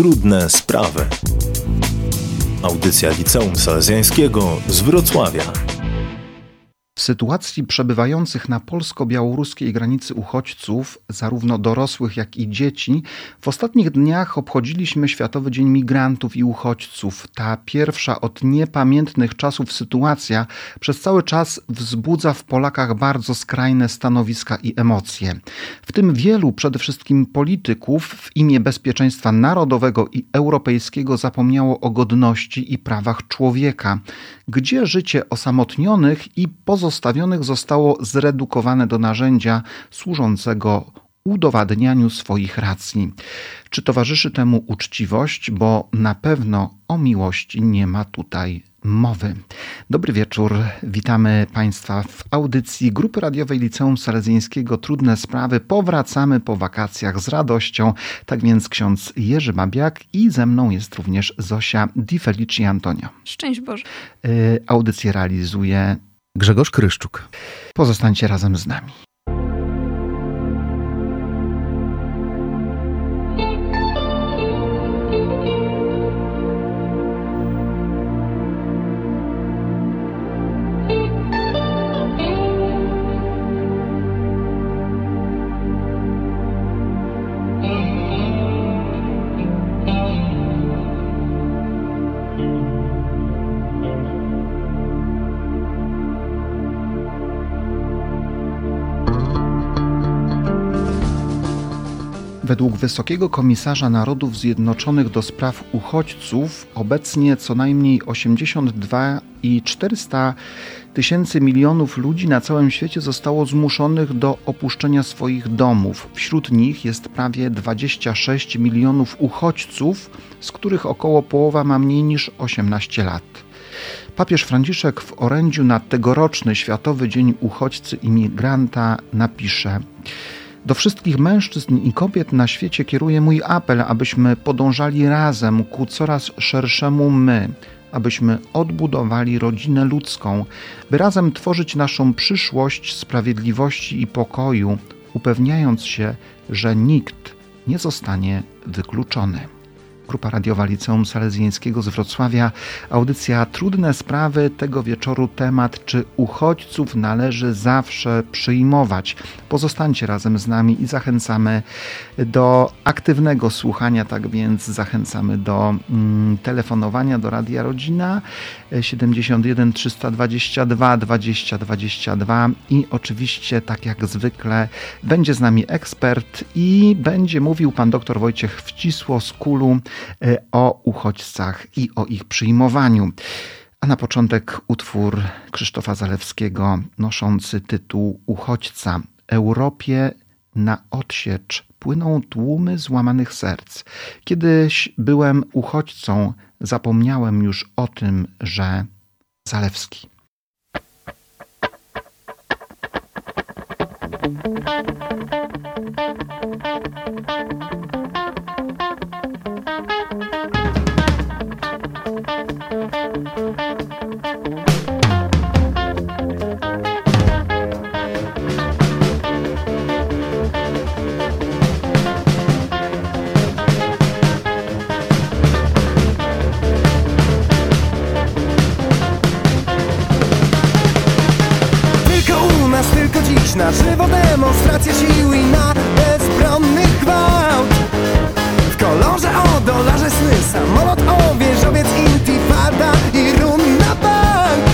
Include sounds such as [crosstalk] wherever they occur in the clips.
Trudne sprawy. Audycja Liceum Salezjańskiego z Wrocławia. W sytuacji przebywających na polsko-białoruskiej granicy uchodźców, zarówno dorosłych, jak i dzieci, w ostatnich dniach obchodziliśmy Światowy Dzień Migrantów i Uchodźców. Ta pierwsza od niepamiętnych czasów sytuacja przez cały czas wzbudza w Polakach bardzo skrajne stanowiska i emocje. W tym wielu, przede wszystkim polityków, w imię bezpieczeństwa narodowego i europejskiego zapomniało o godności i prawach człowieka, gdzie życie osamotnionych i pozostałych pozostawionych zostało zredukowane do narzędzia służącego udowadnianiu swoich racji. Czy towarzyszy temu uczciwość, bo na pewno o miłości nie ma tutaj mowy. Dobry wieczór, witamy Państwa w audycji Grupy Radiowej Liceum Salezyńskiego Trudne Sprawy. Powracamy po wakacjach z radością. Tak więc ksiądz Jerzy Babiak i ze mną jest również Zosia Di Felici Antonio. Szczęść Boże. Y, audycję realizuje Grzegorz Kryszczuk. Pozostańcie razem z nami. Według Wysokiego Komisarza Narodów Zjednoczonych do spraw uchodźców obecnie co najmniej 82,4 tysięcy milionów ludzi na całym świecie zostało zmuszonych do opuszczenia swoich domów. Wśród nich jest prawie 26 milionów uchodźców, z których około połowa ma mniej niż 18 lat. Papież Franciszek w orędziu na tegoroczny Światowy Dzień Uchodźcy i Migranta napisze: do wszystkich mężczyzn i kobiet na świecie kieruję mój apel, abyśmy podążali razem ku coraz szerszemu my, abyśmy odbudowali rodzinę ludzką, by razem tworzyć naszą przyszłość sprawiedliwości i pokoju, upewniając się, że nikt nie zostanie wykluczony. Grupa Radiowa Liceum Salezjańskiego z Wrocławia. Audycja Trudne Sprawy. Tego wieczoru temat, czy uchodźców należy zawsze przyjmować. Pozostańcie razem z nami i zachęcamy do aktywnego słuchania, tak więc zachęcamy do mm, telefonowania do Radia Rodzina 71 322 20 22 i oczywiście, tak jak zwykle, będzie z nami ekspert i będzie mówił pan dr Wojciech Wcisło z Kulu o uchodźcach i o ich przyjmowaniu. A na początek utwór Krzysztofa Zalewskiego noszący tytuł Uchodźca. Europie na odsiecz płyną tłumy złamanych serc. Kiedyś byłem uchodźcą, zapomniałem już o tym, że Zalewski. Na żywo demonstracje siły i na bezbronny gwałt. W kolorze o dolarze sny, samolot o wieżowiec intifada i rum na bank.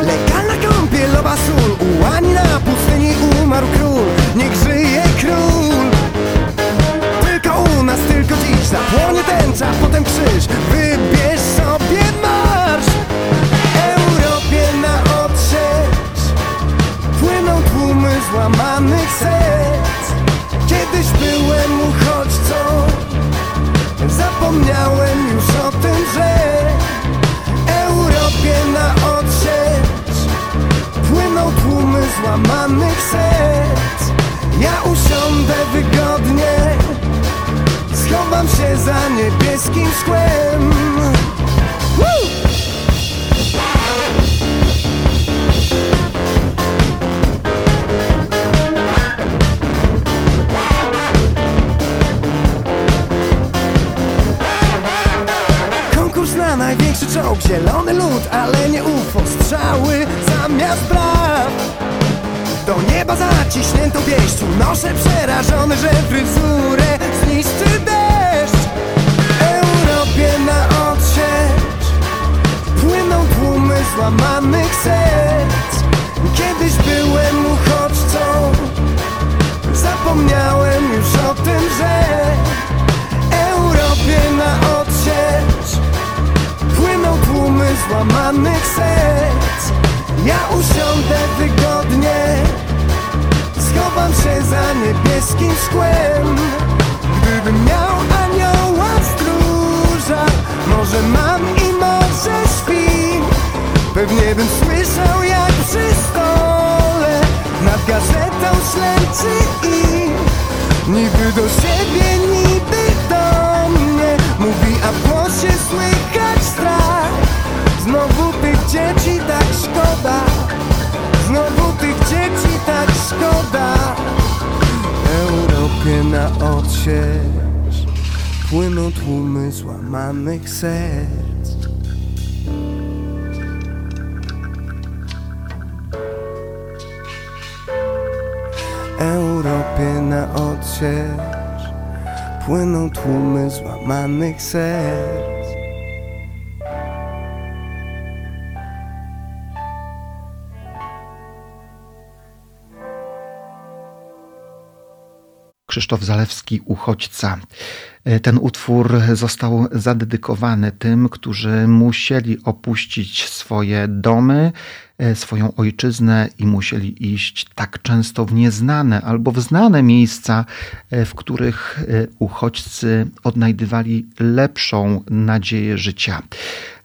Legalna kąpielowa sól, ułani na pustyni umarł król Niech żyje król. Tylko u nas, tylko dziś zapłonie tęcza, potem krzyż Wybierz złamanych serc. Kiedyś byłem uchodźcą Zapomniałem już o tym, że Europie na odsiecz Płyną tłumy złamanych serc. Ja usiądę wygodnie Schowam się za niebieskim szkłem Woo! Zielony lód, ale nie UFO Strzały zamiast braw. Do nieba zaciśniętą pięścią Noszę przerażony, że fryzurę zniszczy deszcz. Europie na odsiecz Płyną tłumy złamanych serc. Kiedyś byłem uchodźcą Zapomniałem już o tym, że Europie na odsiecz tłumy złamanych serc. Ja usiądę wygodnie Schowam się za niebieskim szkłem Gdybym miał anioła stróża Może mam i może śpi. Pewnie bym słyszał jak przy stole Nad gazetą śledczy i Niby do siebie, niby do mnie Mówi, a dzieci tak szkoda. Znowu tych dzieci tak szkoda. Europie na odsiecz Płyną tłumy złamanych serc. Europie na odsiecz Płyną tłumy złamanych serc Krzysztof Zalewski, Uchodźca. E, ten utwór został zadedykowany tym, którzy musieli opuścić swoje domy, e, swoją ojczyznę i musieli iść tak często w nieznane albo w znane miejsca, e, w których uchodźcy odnajdywali lepszą nadzieję życia.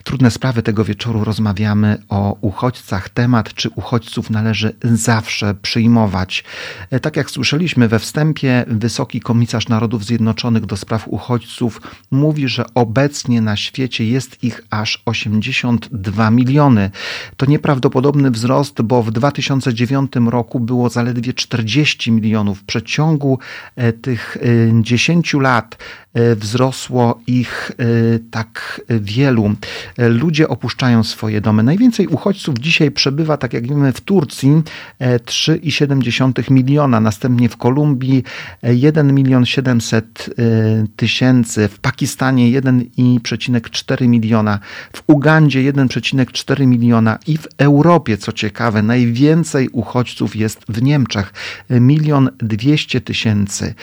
Trudne sprawy tego wieczoru rozmawiamy o uchodźcach. Temat, czy uchodźców należy zawsze przyjmować. E, tak jak słyszeliśmy we wstępie, wysoki komisarz Narodów Zjednoczonych do spraw uchodźców mówi, że obecnie na świecie jest ich aż 82 miliony. To nieprawdopodobny wzrost, bo w 2009 roku było zaledwie 40 milionów. W przeciągu e, tych 10 e, lat wzrosło ich tak wielu. Ludzie opuszczają swoje domy. Najwięcej uchodźców dzisiaj przebywa, tak jak wiemy, w Turcji. 3,7 e, miliona, następnie w Kolumbii 1 e, milion 700 e, tysięcy, w Pakistanie 1,4 miliona, w Ugandzie 1,4 miliona. I w Europie, co ciekawe, najwięcej uchodźców jest w Niemczech, milion 200 tysięcy,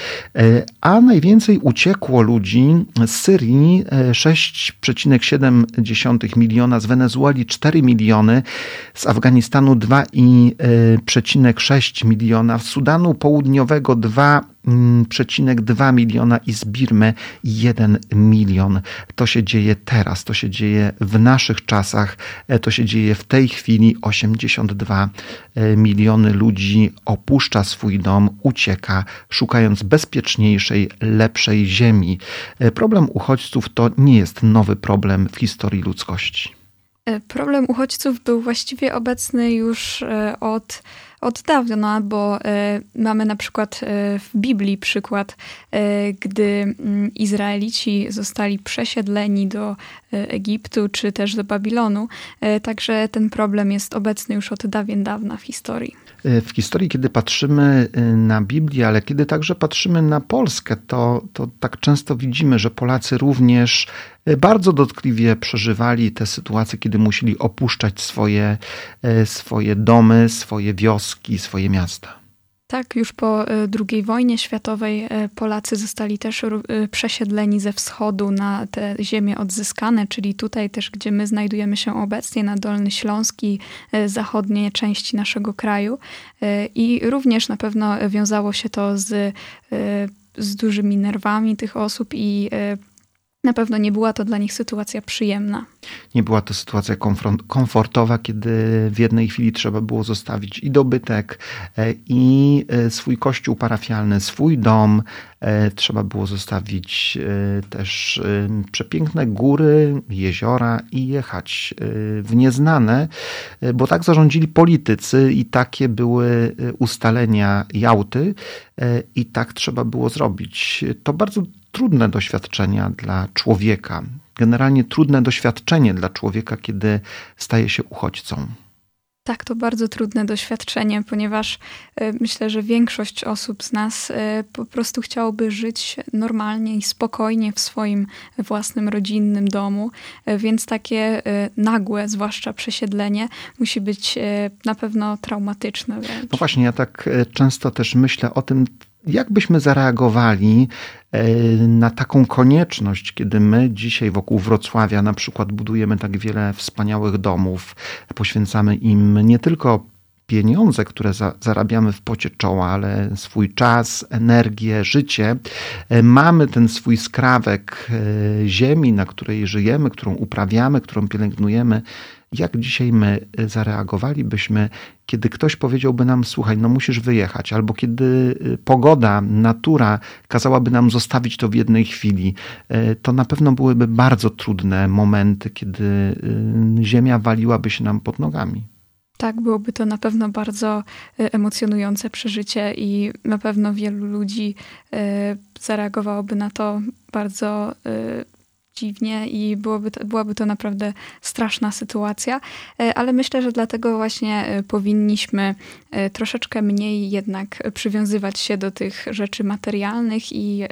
a najwięcej uciekło ludzi. Z Syrii 6,7 miliona, z Wenezueli 4 miliony, z Afganistanu 2,6 miliona, z Sudanu Południowego 2,2 miliona i z Birmy 1 milion. To się dzieje teraz, to się dzieje w naszych czasach, e, to się dzieje w tej chwili. 82 e, miliony ludzi opuszcza swój dom, ucieka, szukając bezpieczniejszej, lepszej ziemi. E, problem uchodźców to nie jest nowy problem w historii ludzkości. Problem uchodźców był właściwie obecny już od, od dawna, bo e, mamy na przykład w Biblii przykład, gdy mm, Izraelici zostali przesiedleni do Egiptu czy też do Babilonu. Także ten problem jest obecny już od dawien dawna w historii. W historii, kiedy patrzymy na Biblię, ale kiedy także patrzymy na Polskę, to, to tak często widzimy, że Polacy również bardzo dotkliwie przeżywali te sytuacje, kiedy musieli opuszczać swoje, e, swoje domy, swoje wioski, swoje miasta. Tak, już po e, II wojnie światowej e, Polacy zostali też przesiedleni ze wschodu na te ziemie odzyskane, czyli tutaj też, gdzie my znajdujemy się obecnie, na Dolny Śląsk i zachodnie części naszego kraju. I również na pewno wiązało się to z, z dużymi nerwami tych osób i na pewno nie była to dla nich sytuacja przyjemna. Nie była to sytuacja komfortowa, kiedy w jednej chwili trzeba było zostawić i dobytek, e, i e, swój kościół parafialny, swój dom. E, trzeba było zostawić też przepiękne góry, jeziora i jechać w nieznane, bo tak zarządzili politycy i takie były ustalenia Jałty i tak trzeba było zrobić. To bardzo trudne doświadczenia dla człowieka. generalnie trudne doświadczenie dla człowieka, kiedy staje się uchodźcą. Tak, to bardzo trudne doświadczenie, ponieważ y, myślę, że większość osób z nas y, po prostu chciałoby żyć normalnie i spokojnie w swoim własnym rodzinnym domu, y, więc takie nagłe, zwłaszcza przesiedlenie, musi być na pewno traumatyczne. Wręcz. No właśnie, ja tak często też myślę o tym, jak byśmy zareagowali e, na taką konieczność, kiedy my dzisiaj wokół Wrocławia na przykład budujemy tak wiele wspaniałych domów, poświęcamy im nie tylko pieniądze, które za, zarabiamy w pocie czoła, ale swój czas, energię, życie. E, mamy ten swój skrawek e, ziemi, na której żyjemy, którą uprawiamy, którą pielęgnujemy jak dzisiaj my y, zareagowalibyśmy, kiedy ktoś powiedziałby nam: Słuchaj, no musisz wyjechać, albo kiedy y, pogoda, natura kazałaby nam zostawić to w jednej chwili? Y, to na pewno byłyby bardzo trudne momenty, kiedy ziemia waliłaby się nam pod nogami. Tak, byłoby to na pewno bardzo emocjonujące przeżycie i na pewno wielu ludzi zareagowałoby na to bardzo dziwnie i byłoby to, byłaby to naprawdę straszna sytuacja, e, ale myślę, że dlatego właśnie e, powinniśmy e, troszeczkę mniej jednak przywiązywać się do tych rzeczy materialnych i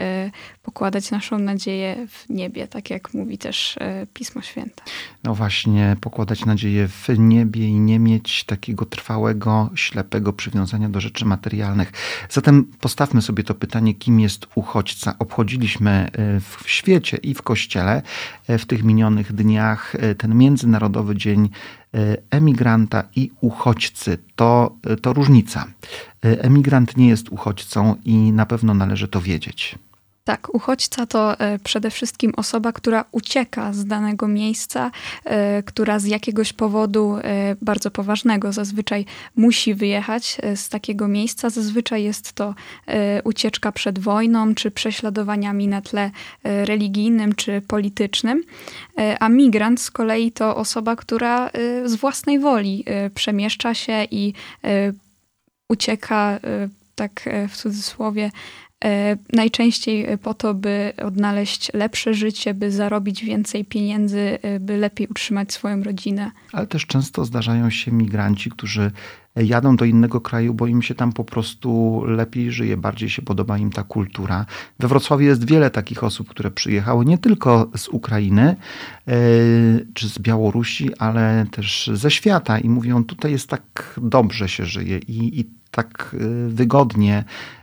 pokładać naszą nadzieję w niebie, tak jak mówi też Pismo Święte. No właśnie, pokładać nadzieję w niebie i nie mieć takiego trwałego, ślepego przywiązania do rzeczy materialnych. Zatem postawmy sobie to pytanie, kim jest uchodźca. Obchodziliśmy w świecie i w kościele E, w tych minionych dniach e, ten Międzynarodowy Dzień e, Emigranta i Uchodźcy. To, to różnica. Emigrant nie jest uchodźcą i na pewno należy to wiedzieć. Tak, uchodźca to e, przede wszystkim osoba, która ucieka z danego miejsca, e, która z jakiegoś powodu e, bardzo poważnego zazwyczaj musi wyjechać z takiego miejsca. Zazwyczaj jest to ucieczka przed wojną czy prześladowaniami na tle religijnym czy politycznym. A migrant z kolei to osoba, która z własnej woli przemieszcza się i ucieka tak w cudzysłowie najczęściej po to, by odnaleźć lepsze życie, by zarobić więcej pieniędzy, e, by lepiej utrzymać swoją rodzinę. Ale też często zdarzają się migranci, którzy jadą do innego kraju, bo im się tam po prostu lepiej żyje, bardziej się podoba im ta kultura. We Wrocławiu jest wiele takich osób, które przyjechały nie tylko z Ukrainy e, czy z Białorusi, ale też ze świata i mówią, tutaj jest tak dobrze się żyje i, i tak wygodnie E,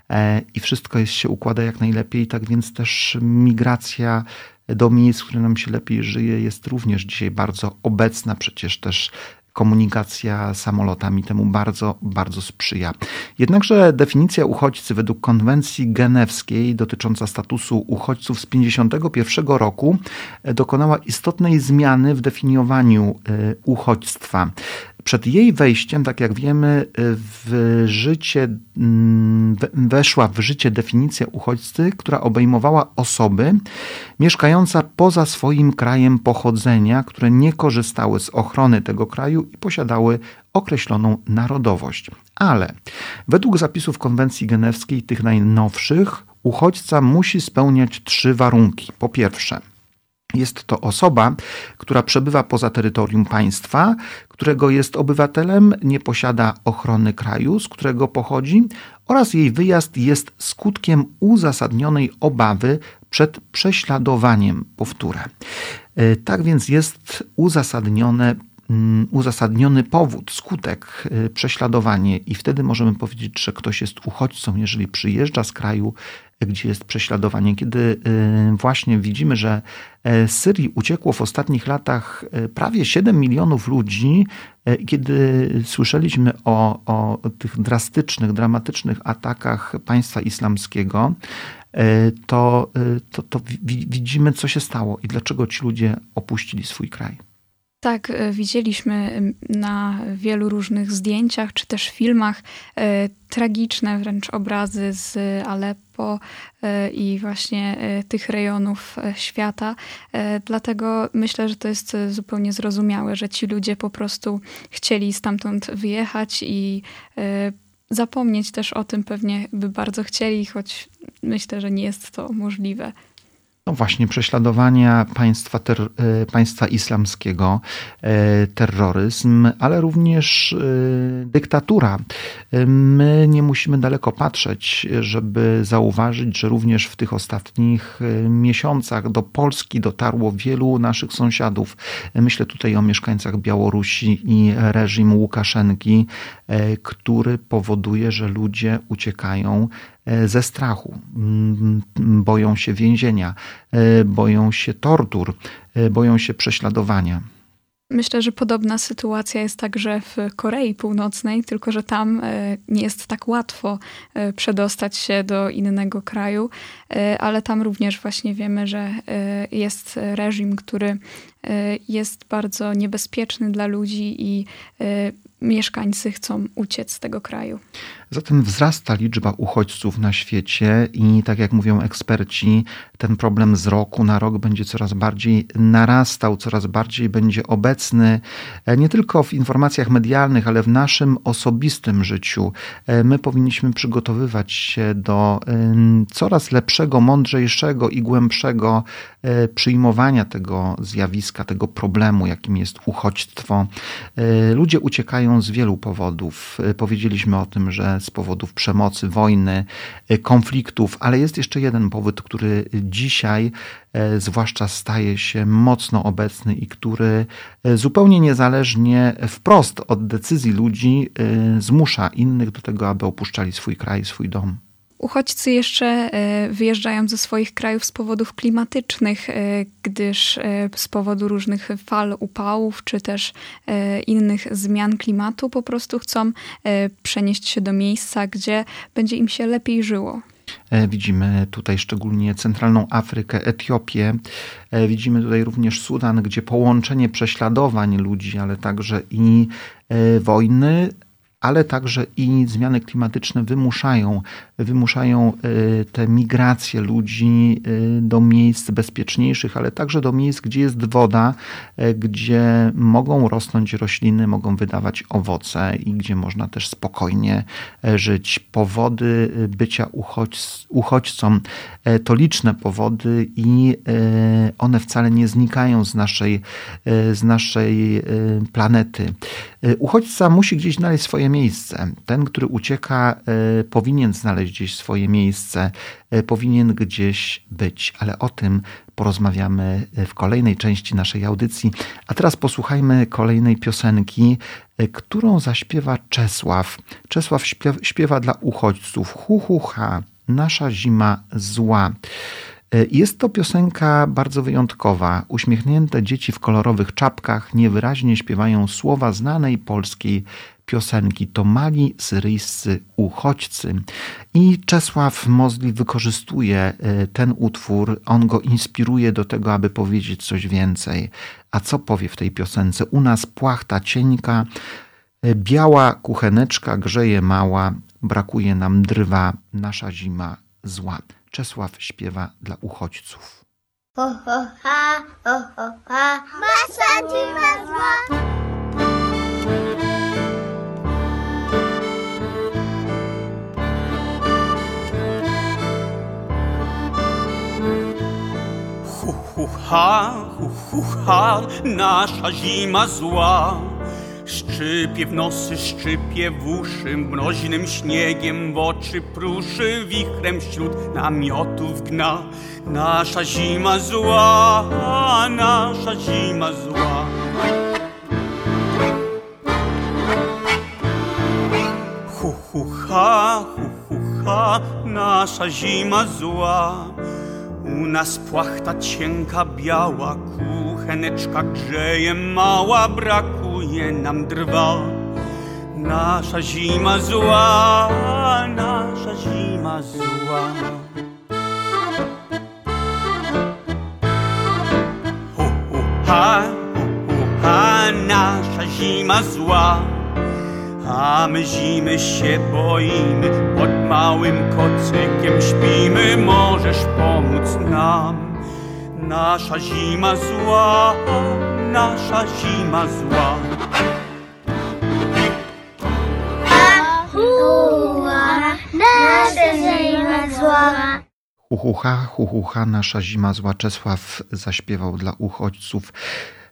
i wszystko jest, się układa jak najlepiej. Tak więc też migracja do miejsc, w których nam się lepiej żyje, jest również dzisiaj bardzo obecna. Przecież też komunikacja samolotami temu bardzo, bardzo sprzyja. Jednakże definicja uchodźcy według konwencji genewskiej dotycząca statusu uchodźców z 1951 roku dokonała istotnej zmiany w definiowaniu e, uchodźstwa. Przed jej wejściem, tak jak wiemy, w życie, weszła w życie definicja uchodźcy, która obejmowała osoby mieszkające poza swoim krajem pochodzenia, które nie korzystały z ochrony tego kraju i posiadały określoną narodowość. Ale według zapisów konwencji genewskiej, tych najnowszych, uchodźca musi spełniać trzy warunki. Po pierwsze, jest to osoba, która przebywa poza terytorium państwa, którego jest obywatelem, nie posiada ochrony kraju, z którego pochodzi, oraz jej wyjazd jest skutkiem uzasadnionej obawy przed prześladowaniem. Powtórę. E, tak więc jest uzasadnione uzasadniony powód, skutek, e, prześladowanie, i wtedy możemy powiedzieć, że ktoś jest uchodźcą, jeżeli przyjeżdża z kraju, gdzie jest prześladowanie. Kiedy y, właśnie widzimy, że e, z Syrii uciekło w ostatnich latach e, prawie 7 milionów ludzi, e, kiedy słyszeliśmy o, o tych drastycznych, dramatycznych atakach państwa islamskiego, to, to, to widzimy, co się stało i dlaczego ci ludzie opuścili swój kraj. Tak, e, widzieliśmy na wielu różnych zdjęciach czy też filmach e, tragiczne wręcz obrazy z Aleppo e, i właśnie tych rejonów świata. Dlatego myślę, że to jest zupełnie zrozumiałe, że ci ludzie po prostu chcieli stamtąd wyjechać i zapomnieć też o tym pewnie by bardzo chcieli, choć myślę, że nie jest to możliwe. No właśnie prześladowania państwa, ter, e, państwa islamskiego, e, terroryzm, ale również e, dyktatura. My nie musimy daleko patrzeć, żeby zauważyć, że również w tych ostatnich miesiącach do Polski dotarło wielu naszych sąsiadów. Myślę tutaj o mieszkańcach Białorusi i reżim Łukaszenki, który powoduje, że ludzie uciekają ze strachu, mm, boją się więzienia, e, boją się tortur, e, boją się prześladowania. Myślę, że podobna sytuacja jest także w Korei Północnej, tylko że tam nie jest tak łatwo przedostać się do innego kraju, ale tam również właśnie wiemy, że jest reżim, który jest bardzo niebezpieczny dla ludzi i mieszkańcy chcą uciec z tego kraju. Zatem wzrasta liczba uchodźców na świecie i tak jak mówią eksperci, ten problem z roku na rok będzie coraz bardziej narastał, coraz bardziej będzie obecny e, nie tylko w informacjach medialnych, ale w naszym osobistym życiu. E, my powinniśmy przygotowywać się do coraz lepszego, mądrzejszego i głębszego e, przyjmowania tego zjawiska, tego problemu, jakim jest uchodźstwo. Ludzie uciekają z wielu powodów. Powiedzieliśmy o tym, że z powodów przemocy, wojny, e, konfliktów, ale jest jeszcze jeden powód, który dzisiaj e, zwłaszcza staje się mocno obecny i który e, zupełnie niezależnie wprost od decyzji ludzi zmusza innych do tego, aby opuszczali swój kraj, swój dom. Uchodźcy jeszcze e, wyjeżdżają ze swoich krajów z powodów klimatycznych, e, gdyż e, z powodu różnych fal upałów czy też innych zmian klimatu po prostu chcą przenieść się do miejsca, gdzie będzie im się lepiej żyło. Widzimy tutaj szczególnie centralną Afrykę, Etiopię. Widzimy tutaj również Sudan, gdzie połączenie prześladowań ludzi, ale także i wojny ale także i zmiany klimatyczne wymuszają, wymuszają y, te migracje ludzi y, do miejsc bezpieczniejszych, ale także do miejsc, gdzie jest woda, y, gdzie mogą rosnąć rośliny, mogą wydawać owoce i gdzie można też spokojnie żyć. Powody bycia uchodź, uchodźcą to liczne powody i one wcale nie znikają z naszej, z naszej planety. Uchodźca musi gdzieś znaleźć swoje miejsce. Ten, który ucieka, e, powinien znaleźć gdzieś swoje miejsce, e, powinien gdzieś być, ale o tym porozmawiamy w kolejnej części naszej audycji. A teraz posłuchajmy kolejnej piosenki, e, którą zaśpiewa Czesław. Czesław śpiewa, dla uchodźców. Hu, ha, nasza zima zła. E, jest to piosenka bardzo wyjątkowa. Uśmiechnięte dzieci w kolorowych czapkach niewyraźnie śpiewają słowa znanej polskiej piosenki. To mali syryjscy uchodźcy. I Czesław Mozli wykorzystuje e, ten utwór, on go inspiruje do tego, aby powiedzieć coś więcej. A co powie w tej piosence? U nas płachta cieńka, e, biała kucheneczka grzeje mała, brakuje nam drwa, nasza zima zła. Czesław śpiewa dla uchodźców. Ho, ho, ha, ho, ho, ha, masa zła. Hu, hu, ha, hu, hu, ha, nasza zima zła. Szczypie w nosy, szczypie w uszy, mroźnym śniegiem w oczy pruszy, wichrem wśród namiotów gna. Nasza zima zła, nasza zima zła. Hu, hu, hu, hu, ha, nasza zima zła. U nas płachta cienka biała, kucheneczka grzeje mała, brakuje nam drwa. Nasza zima zła, nasza zima zła. Hu, hu, ha, hu, hu, ha, nasza zima zła. A my zimy się boimy, małym kocykiem śpimy, możesz pomóc nam. Nasza zima zła, nasza zima zła. Nasza zima zła. Huhucha, huhucha, nasza zima zła. Czesław zaśpiewał dla uchodźców.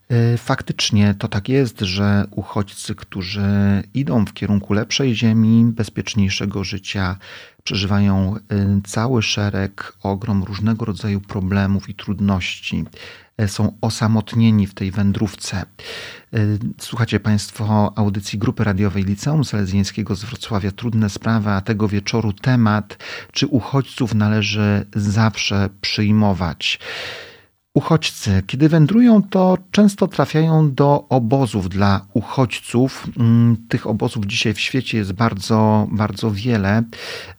E, faktycznie to tak jest, że uchodźcy, którzy idą w kierunku lepszej ziemi, bezpieczniejszego życia, przeżywają e, cały szereg, ogrom różnego rodzaju problemów i trudności. E, są osamotnieni w tej wędrówce. Słuchacie Państwo audycji Grupy Radiowej Liceum Salezjańskiego z Wrocławia Trudne Sprawy, a tego wieczoru temat, czy uchodźców należy zawsze przyjmować. Uchodźcy, kiedy wędrują, to często trafiają do obozów dla uchodźców. Mm, tych obozów dzisiaj w świecie jest bardzo, bardzo wiele.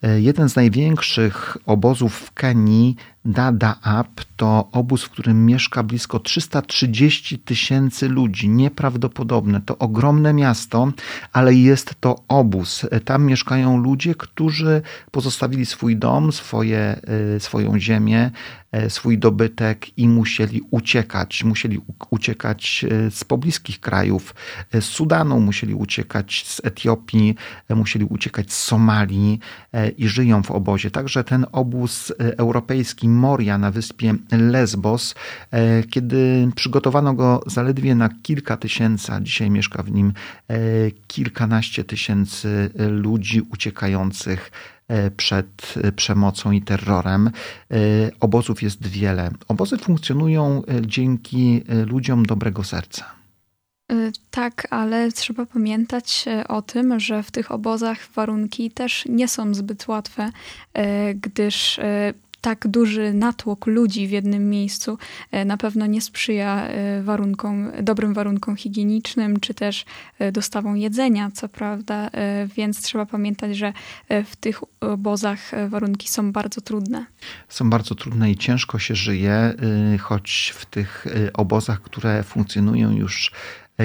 E, jeden z największych obozów w Kenii Dadaab to obóz, w którym mieszka blisko 330 tysięcy ludzi. Nieprawdopodobne. To ogromne miasto, ale jest to obóz. Tam mieszkają ludzie, którzy pozostawili swój dom, swoje, y, swoją ziemię, swój dobytek i musieli uciekać. Musieli uciekać y, z pobliskich krajów. Z Sudanu musieli uciekać, z Etiopii, musieli uciekać z Somalii i żyją w obozie. Także ten obóz europejski Moria na wyspie Lesbos, e, kiedy przygotowano go zaledwie na kilka tysięcy, a dzisiaj mieszka w nim e, kilkanaście tysięcy ludzi uciekających e, przed przemocą i terrorem. Obozów jest wiele. Obozy funkcjonują dzięki ludziom dobrego serca. Tak, ale trzeba pamiętać o tym, że w tych obozach warunki też nie są zbyt łatwe, gdyż tak duży natłok ludzi w jednym miejscu e, na pewno nie sprzyja e, warunkom, dobrym warunkom higienicznym, czy też e, dostawom jedzenia, co prawda, więc trzeba pamiętać, że w tych obozach warunki są bardzo trudne. Są bardzo trudne i ciężko się żyje, choć w tych obozach, które funkcjonują już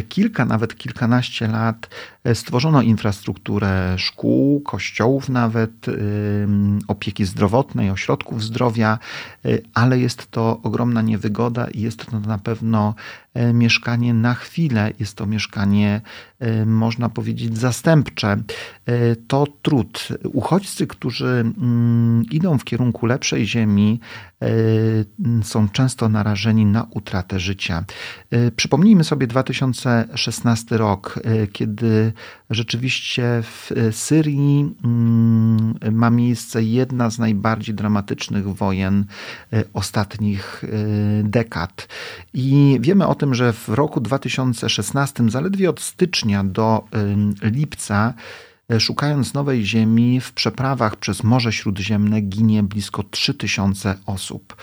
kilka, nawet kilkanaście lat stworzono infrastrukturę szkół, kościołów nawet, opieki zdrowotnej, ośrodków zdrowia, y, ale jest to ogromna niewygoda i jest to na pewno e, mieszkanie na chwilę, jest to mieszkanie, e, można powiedzieć, zastępcze. E, to trud. Uchodźcy, którzy mm, idą w kierunku lepszej ziemi, są często narażeni na utratę życia. Przypomnijmy sobie 2016 rok, kiedy rzeczywiście w e, Syrii mm, ma miejsce jedna z najbardziej dramatycznych wojen e, ostatnich e, dekad. I wiemy o tym, że w roku 2016, zaledwie od stycznia do lipca, szukając nowej ziemi w przeprawach przez Morze Śródziemne ginie blisko 3000 osób.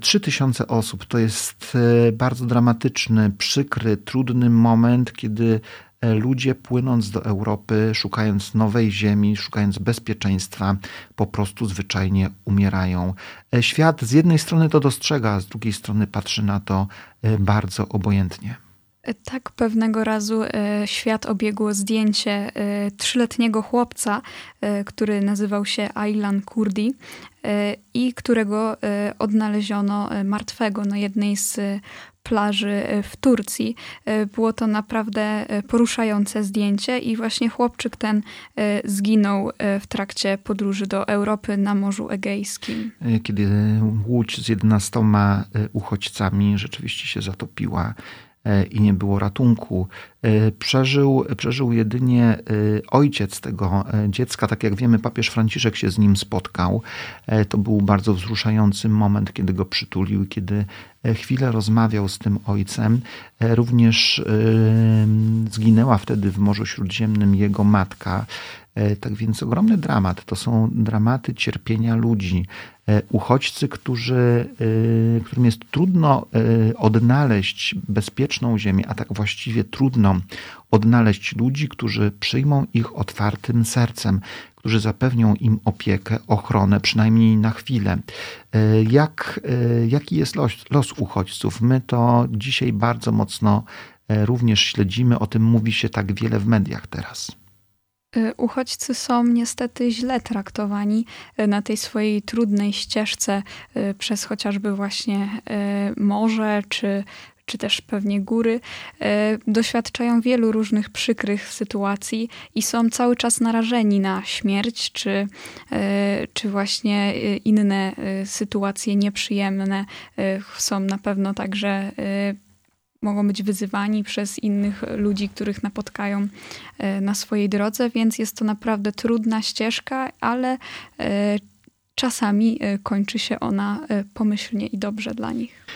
3000 osób to jest bardzo dramatyczny, przykry, trudny moment, kiedy ludzie płynąc do Europy, szukając nowej ziemi, szukając bezpieczeństwa, po prostu zwyczajnie umierają. E, świat z jednej strony to dostrzega, z drugiej strony patrzy na to e, bardzo obojętnie. Tak, pewnego razu świat obiegło zdjęcie trzyletniego chłopca, który nazywał się Aylan Kurdi i którego odnaleziono martwego na jednej z plaży e, w Turcji. E, było to naprawdę e, poruszające zdjęcie i właśnie chłopczyk ten zginął w trakcie podróży do Europy na Morzu Egejskim. Kiedy łódź z 11 uchodźcami rzeczywiście się zatopiła i nie było ratunku. Przeżył, przeżył jedynie ojciec tego dziecka. Tak jak wiemy, papież Franciszek się z nim spotkał. To był bardzo wzruszający moment, kiedy go przytulił, kiedy chwilę rozmawiał z tym ojcem. E, również e, zginęła wtedy w Morzu Śródziemnym jego matka. E, tak więc ogromny dramat. To są dramaty cierpienia ludzi. Uchodźcy, którzy, którym jest trudno odnaleźć bezpieczną ziemię, a tak właściwie trudno odnaleźć ludzi, którzy przyjmą ich otwartym sercem, którzy zapewnią im opiekę, ochronę, przynajmniej na chwilę. E, jak, e, jaki jest los, los uchodźców? My to dzisiaj bardzo mocno e, również śledzimy, o tym mówi się tak wiele w mediach teraz. Uchodźcy są niestety źle traktowani na tej swojej trudnej ścieżce przez chociażby właśnie morze czy, czy też pewnie góry, doświadczają wielu różnych przykrych sytuacji i są cały czas narażeni na śmierć, czy, czy właśnie inne sytuacje nieprzyjemne. Są na pewno także mogą być wyzywani przez innych ludzi, których napotkają e, na swojej drodze, więc jest to naprawdę trudna ścieżka, ale e, czasami e, kończy się ona pomyślnie i dobrze dla nich.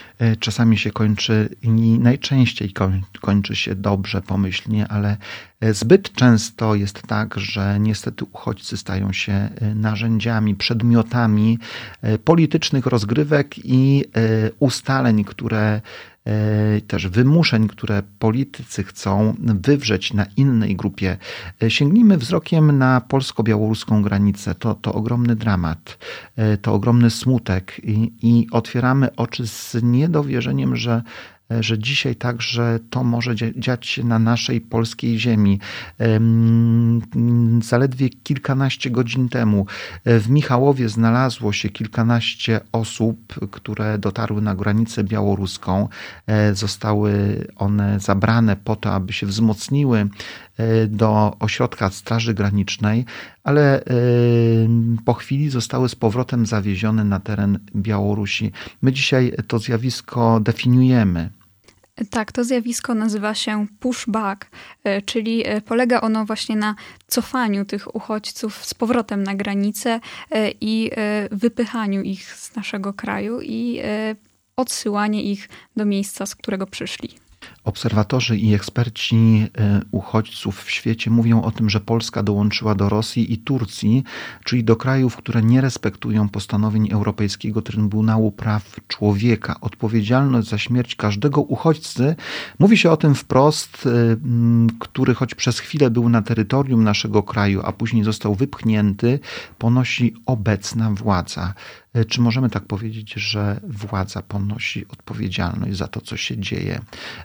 Czasami się kończy i najczęściej kończy się dobrze, pomyślnie, ale zbyt często jest tak, że niestety uchodźcy stają się narzędziami, przedmiotami politycznych rozgrywek i ustaleń, które też wymuszeń, które politycy chcą wywrzeć na innej grupie. E, sięgnijmy wzrokiem na polsko-białoruską granicę. To, to ogromny dramat, e, to ogromny smutek i, i otwieramy oczy z niedowierzeniem, że że dzisiaj także to może dziać się na naszej polskiej ziemi. Zaledwie kilkanaście godzin temu w Michałowie znalazło się kilkanaście osób, które dotarły na granicę białoruską. E, zostały one zabrane po to, aby się wzmocniły e, do ośrodka Straży Granicznej, ale e, po chwili zostały z powrotem zawiezione na teren Białorusi. My dzisiaj to zjawisko definiujemy. Tak, to zjawisko nazywa się pushback, e, czyli e, polega ono właśnie na cofaniu tych uchodźców z powrotem na granicę e, i wypychaniu ich z naszego kraju i odsyłanie ich do miejsca, z którego przyszli. Obserwatorzy i eksperci e, uchodźców w świecie mówią o tym, że Polska dołączyła do Rosji i Turcji, czyli do krajów, które nie respektują postanowień Europejskiego Trybunału Praw Człowieka. Odpowiedzialność za śmierć każdego uchodźcy, mówi się o tym wprost, e, który choć przez chwilę był na terytorium naszego kraju, a później został wypchnięty, ponosi obecna władza. E, czy możemy tak powiedzieć, że władza ponosi odpowiedzialność za to, co się dzieje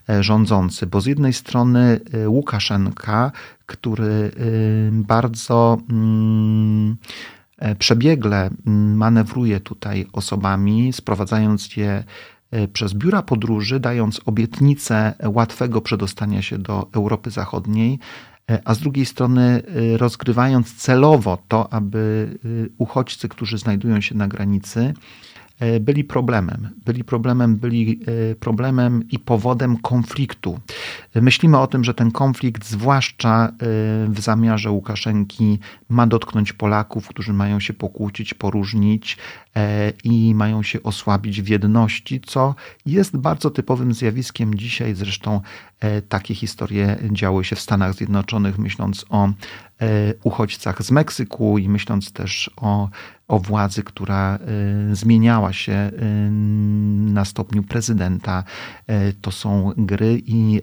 e, rządzący? Bo z jednej strony e, Łukaszenka, który bardzo mm, przebiegle mm, manewruje tutaj osobami, sprowadzając je przez biura podróży, dając obietnicę łatwego przedostania się do Europy Zachodniej, a z drugiej strony e, rozgrywając celowo to, aby e, uchodźcy, którzy znajdują się na granicy, E, byli problemem. Byli problemem, byli e, problemem i powodem konfliktu. Myślimy o tym, że ten konflikt, zwłaszcza e, w zamiarze Łukaszenki, ma dotknąć Polaków, którzy mają się pokłócić, poróżnić i mają się osłabić w jedności, co jest bardzo typowym zjawiskiem dzisiaj. Zresztą takie historie działy się w Stanach Zjednoczonych, myśląc o uchodźcach z Meksyku i myśląc też o o władzy, która y, zmieniała się y, na stopniu prezydenta. Y, to są gry i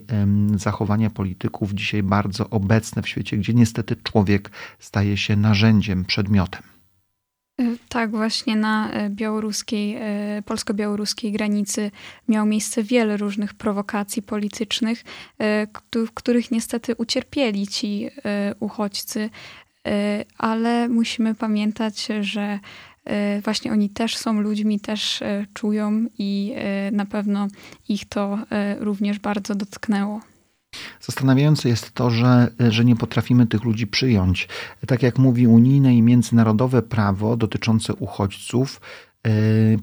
zachowania polityków dzisiaj bardzo obecne w świecie, gdzie niestety człowiek staje się narzędziem, przedmiotem. Tak, właśnie na białoruskiej, polsko-białoruskiej granicy miało miejsce wiele różnych prowokacji politycznych, w których niestety ucierpieli ci uchodźcy. Y, ale musimy pamiętać, że y, właśnie oni też są ludźmi, też y, czują i na pewno ich to również bardzo dotknęło. Zastanawiające jest to, że, że nie potrafimy tych ludzi przyjąć. Tak jak mówi unijne i międzynarodowe prawo dotyczące uchodźców,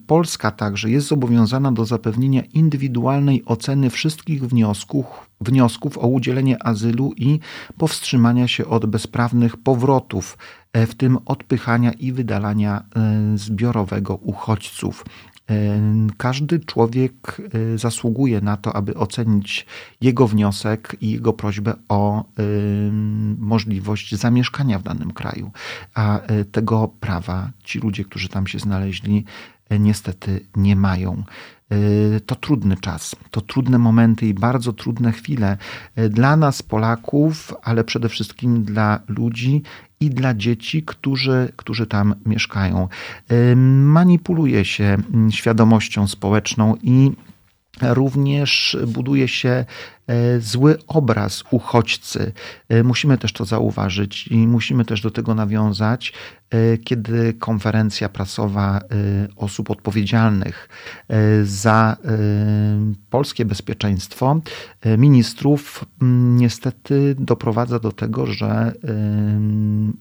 Polska także jest zobowiązana do zapewnienia indywidualnej oceny wszystkich wniosków, wniosków o udzielenie azylu i powstrzymania się od bezprawnych powrotów, e, w tym odpychania i wydalania e, zbiorowego uchodźców. E, każdy człowiek zasługuje na to, aby ocenić jego wniosek i jego prośbę o możliwość zamieszkania w danym kraju. A tego prawa ci ludzie, którzy tam się znaleźli, niestety nie mają. Y, to trudny czas, to trudne momenty i bardzo trudne chwile y, dla nas, Polaków, ale przede wszystkim dla ludzi i dla dzieci, którzy, którzy tam mieszkają. Y, manipuluje się mm, świadomością społeczną i również buduje się zły obraz uchodźcy. Musimy też to zauważyć i musimy też do tego nawiązać, kiedy konferencja prasowa osób odpowiedzialnych za polskie bezpieczeństwo ministrów niestety doprowadza do tego, że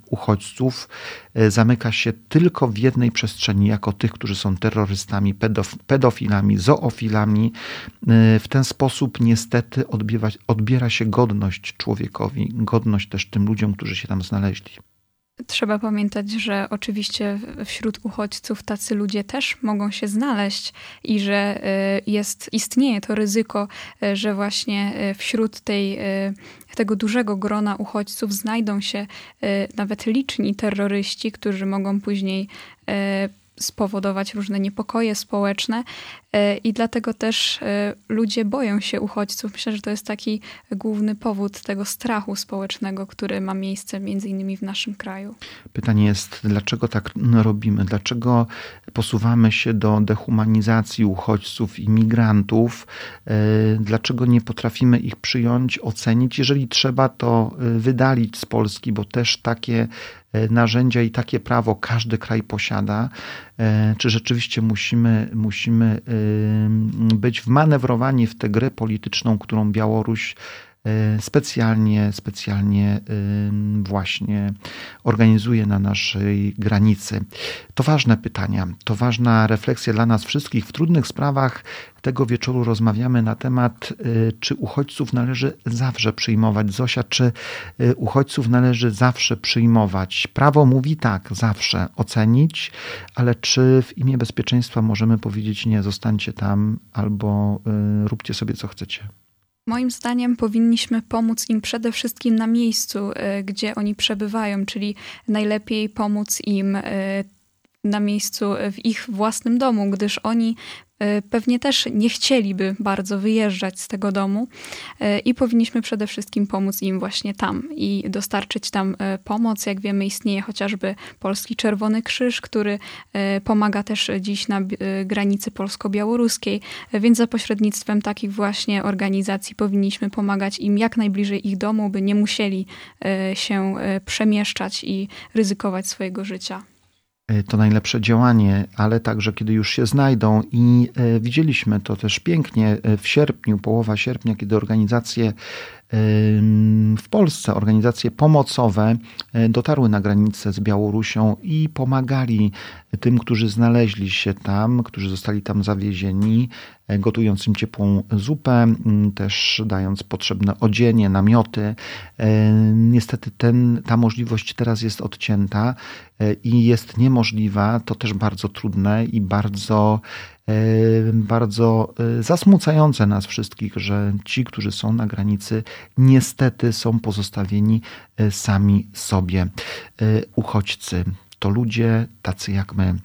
uchodźców zamyka się tylko w jednej przestrzeni, jako tych, którzy są terrorystami, pedof pedofilami, zoofilami. W ten sposób niestety odbiera, się godność człowiekowi, godność też tym ludziom, którzy się tam znaleźli. Trzeba pamiętać, że oczywiście wśród uchodźców tacy ludzie też mogą się znaleźć i że y, jest, istnieje to ryzyko, y, że właśnie y, wśród tej, tego dużego grona uchodźców znajdą się nawet liczni terroryści, którzy mogą później spowodować różne niepokoje społeczne i dlatego też e, ludzie boją się uchodźców. Myślę, że to jest taki główny powód tego strachu społecznego, który ma miejsce między innymi w naszym kraju. Pytanie jest, dlaczego tak robimy? Dlaczego posuwamy się do dehumanizacji uchodźców, imigrantów? E, dlaczego nie potrafimy ich przyjąć, ocenić? Jeżeli trzeba, to wydalić z Polski, bo też takie E, narzędzia i takie prawo każdy kraj posiada, e, czy rzeczywiście musimy, musimy być wmanewrowani w tę grę polityczną, którą Białoruś e, specjalnie, specjalnie właśnie organizuje na naszej granicy. To ważne pytania, to ważna refleksja dla nas wszystkich. W trudnych sprawach tego wieczoru rozmawiamy na temat, y, czy uchodźców należy zawsze przyjmować. Zosia, czy y, uchodźców należy zawsze przyjmować? Prawo mówi tak, zawsze ocenić, ale czy w imię bezpieczeństwa możemy powiedzieć nie, zostańcie tam albo y, róbcie sobie co chcecie? Moim zdaniem powinniśmy pomóc im przede wszystkim na miejscu, gdzie oni przebywają, czyli najlepiej pomóc im na miejscu w ich własnym domu, gdyż oni E, pewnie też nie chcieliby bardzo wyjeżdżać z tego domu e, i powinniśmy przede wszystkim pomóc im właśnie tam i dostarczyć tam e, pomoc. Jak wiemy, istnieje chociażby Polski Czerwony Krzyż, który pomaga też dziś na granicy polsko-białoruskiej, więc za pośrednictwem takich właśnie organizacji powinniśmy pomagać im jak najbliżej ich domu, by nie musieli się przemieszczać i ryzykować swojego życia. E, to najlepsze działanie, ale także kiedy już się znajdą i e, widzieliśmy to też pięknie e, w sierpniu, połowa sierpnia, kiedy organizacje w Polsce organizacje pomocowe dotarły na granicę z Białorusią i pomagali tym, którzy znaleźli się tam, którzy zostali tam zawiezieni, gotując im ciepłą zupę, też dając potrzebne odzienie, namioty. Niestety ten, ta możliwość teraz jest odcięta i jest niemożliwa. To też bardzo trudne i bardzo bardzo e, zasmucające nas wszystkich, że ci, którzy są na granicy, niestety są pozostawieni e, sami sobie. E, uchodźcy to ludzie tacy jak my.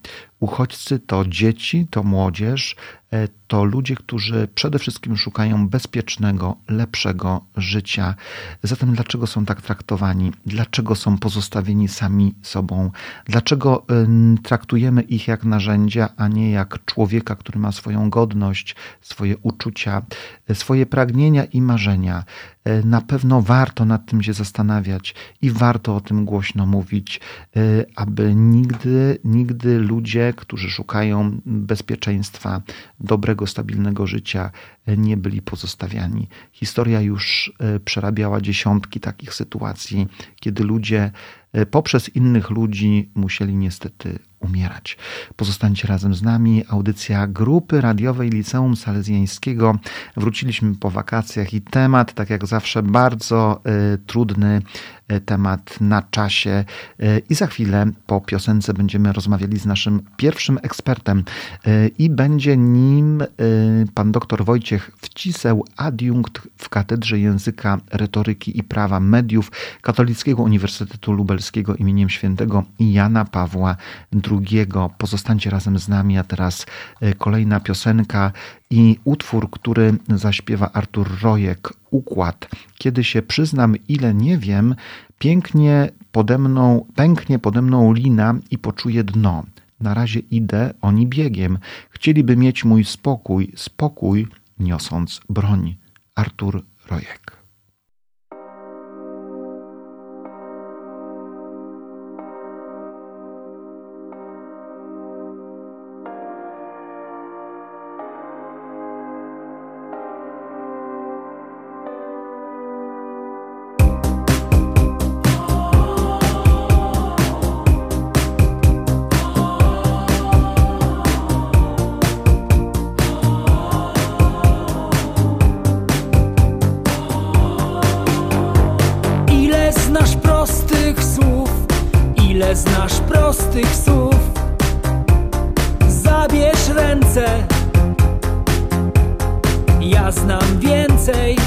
Uchodźcy to dzieci, to młodzież, E, to ludzie, którzy przede wszystkim szukają bezpiecznego, lepszego życia. Zatem dlaczego są tak traktowani? Dlaczego są pozostawieni sami sobą? Dlaczego traktujemy ich jak narzędzia, a nie jak człowieka, który ma swoją godność, swoje uczucia, e, swoje pragnienia i marzenia? E, na pewno warto nad tym się zastanawiać i warto o tym głośno mówić, aby nigdy, nigdy ludzie, którzy szukają bezpieczeństwa, dobrego, stabilnego życia nie byli pozostawiani. Historia już e, przerabiała dziesiątki takich sytuacji, kiedy ludzie e, poprzez innych ludzi musieli niestety umierać. Pozostańcie razem z nami. Audycja grupy radiowej Liceum Salezjańskiego. Wróciliśmy po wakacjach i temat, tak jak zawsze, bardzo y, trudny temat na czasie. Y, I za chwilę po piosence będziemy rozmawiali z naszym pierwszym ekspertem i będzie nim pan dr Wojciech Wciseł, adiunkt w Katedrze Języka, Retoryki i Prawa Mediów Katolickiego Uniwersytetu Lubelskiego imieniem świętego Jana Pawła II. Pozostańcie razem z nami, a teraz e, kolejna piosenka i utwór, który zaśpiewa Artur Rojek, Układ. Kiedy się przyznam, ile nie wiem, pięknie pode mną, pęknie pode mną lina i poczuję dno. Na razie idę, oni biegiem. Chcieliby mieć mój spokój, spokój, niosąc broń. Artur Rojek. Mamy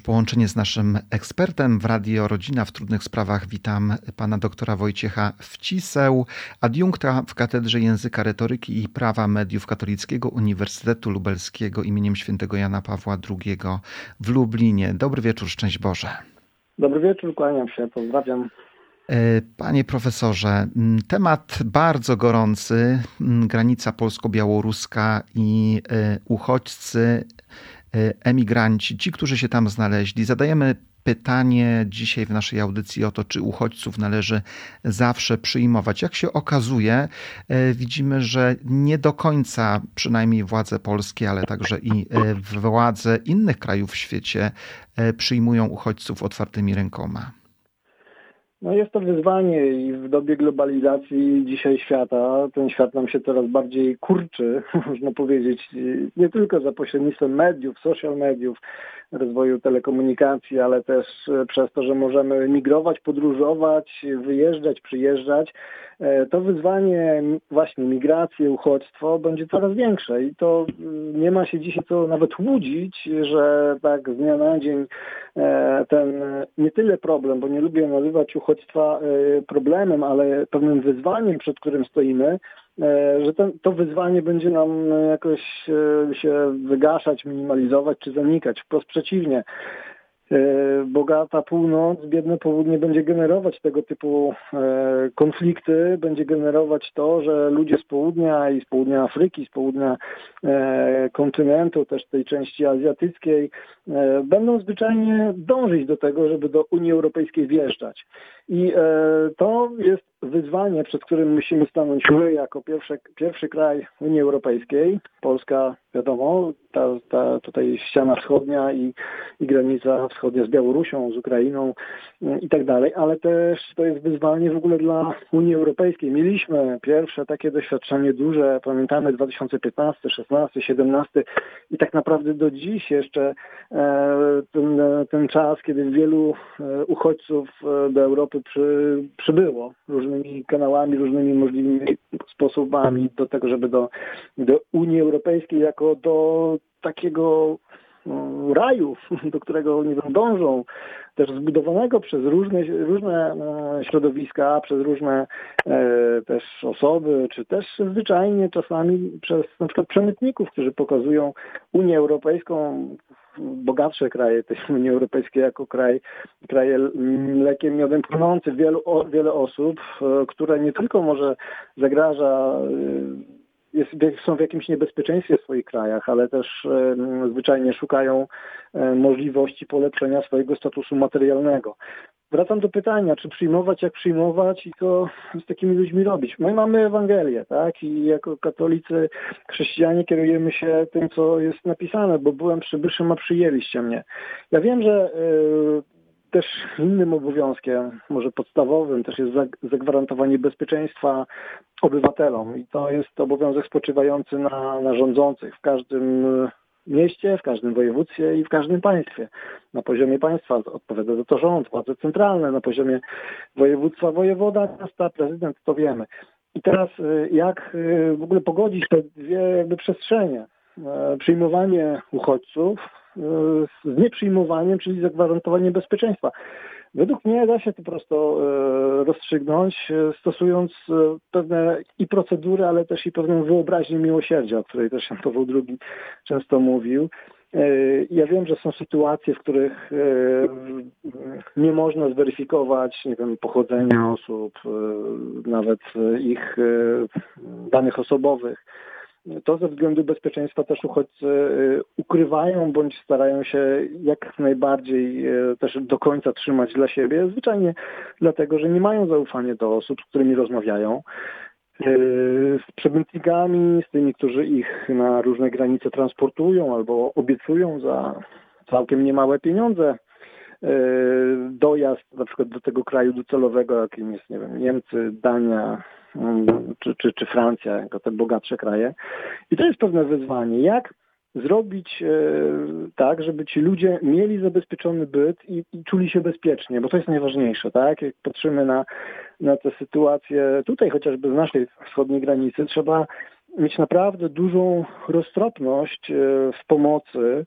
już połączenie z naszym ekspertem w Radio Rodzina w Trudnych Sprawach. Witam pana doktora Wojciecha Wciseł, adiunkta w Katedrze Języka Retoryki i Prawa Mediów Katolickiego Uniwersytetu Lubelskiego imieniem świętego Jana Pawła II w Lublinie. Dobry wieczór, szczęść Boże. Dobry wieczór, kłaniam się, pozdrawiam. E, panie profesorze, temat bardzo gorący, granica polsko-białoruska i e, uchodźcy emigranci, ci, którzy się tam znaleźli. Zadajemy pytanie dzisiaj w naszej audycji o to, czy uchodźców należy zawsze przyjmować. Jak się okazuje, e, widzimy, że nie do końca przynajmniej władze polskie, ale także i e, władze innych krajów w świecie przyjmują uchodźców otwartymi rękoma. No jest to wyzwanie i w dobie globalizacji dzisiaj świata, ten świat nam się coraz bardziej kurczy, [laughs] można powiedzieć, nie tylko za pośrednictwem mediów, social mediów, rozwoju telekomunikacji, ale też przez to, że możemy migrować, podróżować, wyjeżdżać, przyjeżdżać, to wyzwanie właśnie migracje, uchodźstwo będzie coraz większe i to nie ma się dzisiaj co nawet łudzić, że tak z dnia na dzień ten nie tyle problem, bo nie lubię nazywać uchodźstwa problemem, ale pewnym wyzwaniem, przed którym stoimy, E, że ten, to wyzwanie będzie nam jakoś e, się wygaszać, minimalizować czy zanikać. Wprost przeciwnie. E, bogata północ, biedne południe będzie generować tego typu konflikty, będzie generować to, że ludzie z południa i z południa Afryki, z południa kontynentu, też tej części azjatyckiej, będą zwyczajnie dążyć do tego, żeby do Unii Europejskiej wjeżdżać. I to jest wyzwanie, przed którym musimy stanąć my jako pierwszy, pierwszy kraj Unii Europejskiej. Polska, wiadomo, ta, ta tutaj ściana wschodnia i, i granica wschodnia z Białorusią, z Ukrainą i tak dalej, ale też to jest wyzwanie w ogóle dla Unii Europejskiej. Mieliśmy pierwsze takie doświadczenie duże, pamiętamy 2015, 16, 17 i tak naprawdę do dziś jeszcze e, ten, ten czas, kiedy wielu e, uchodźców e, do Europy przy, przybyło różnymi kanałami, różnymi możliwymi sposobami do tego, żeby do, do Unii Europejskiej jako do takiego no, raju, [laughs] do którego nie wiem, dążą, też zbudowanego przez różne, różne e, środowiska, przez różne e, też osoby, czy też zwyczajnie czasami przez na przykład przemytników, którzy pokazują Unię Europejską bogatsze kraje tej Unii Europejskiej jako kraj, kraje mlekiem miodem płynący. Wielu, wiele osób, e, które nie tylko może zagraża jest, są w jakimś niebezpieczeństwie w swoich krajach, ale też e, zwyczajnie szukają możliwości polepszenia swojego statusu materialnego. Wracam do pytania, czy przyjmować, jak przyjmować i co z takimi ludźmi robić. My mamy Ewangelię, tak? I jako katolicy, chrześcijanie kierujemy się tym, co jest napisane, bo byłem przybyszem, a przyjęliście mnie. Ja wiem, że y, też innym obowiązkiem, może podstawowym, też jest zagwarantowanie bezpieczeństwa obywatelom i to jest obowiązek spoczywający na, na rządzących w każdym mieście, w każdym województwie i w każdym państwie. Na poziomie państwa odpowiada za to rząd, władze centralne, na poziomie województwa wojewoda, miasta, prezydent, to wiemy. I teraz y, jak y, w ogóle pogodzić te dwie jakby przestrzenie? E, przyjmowanie uchodźców z nieprzyjmowaniem, czyli zagwarantowanie bezpieczeństwa. Według mnie da się to prosto e, rozstrzygnąć, e, stosując e, pewne i procedury, ale też i pewną wyobraźnię miłosierdzia, o której też Jan Paweł II często mówił. Ja wiem, że są sytuacje, w których nie można zweryfikować nie wiem, pochodzenia osób, nawet ich danych osobowych to ze względu bezpieczeństwa też uchodźcy y, ukrywają bądź starają się jak najbardziej y, też do końca trzymać dla siebie, zwyczajnie dlatego, że nie mają zaufania do osób, z którymi rozmawiają. Y, z przemytnikami, z tymi, którzy ich na różne granice transportują albo obiecują za całkiem niemałe pieniądze dojazd na przykład do tego kraju docelowego, jakim jest, nie wiem, Niemcy, Dania, czy, czy, czy Francja, jako te bogatsze kraje. I to jest pewne wyzwanie. Jak zrobić e, tak, żeby ci ludzie mieli zabezpieczony byt i, i, czuli się bezpiecznie, bo to jest najważniejsze, tak? Jak patrzymy na, na tę sytuację tutaj chociażby z naszej wschodniej granicy, trzeba mieć naprawdę dużą roztropność e, w pomocy, e,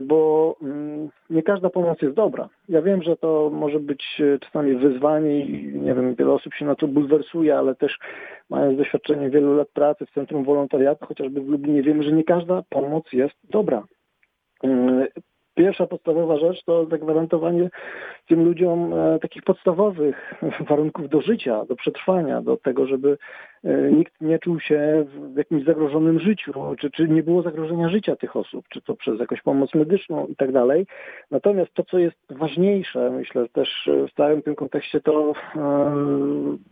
bo mm, nie każda pomoc jest dobra. Ja wiem, że to może być e, czasami wyzwanie i nie wiem, wiele osób się na to bulwersuje, ale też mając doświadczenie wielu lat pracy w Centrum Wolontariatu, chociażby w Lublinie, wiemy, że nie każda pomoc jest dobra. Pierwsza podstawowa rzecz to zagwarantowanie tym ludziom e, takich podstawowych warunków do życia, do przetrwania, do tego, żeby e, nikt nie czuł się w jakimś zagrożonym życiu, czy, czy nie było zagrożenia życia tych osób, czy to przez jakąś pomoc medyczną i tak dalej. Natomiast to, co jest ważniejsze, myślę też w całym tym kontekście, to e,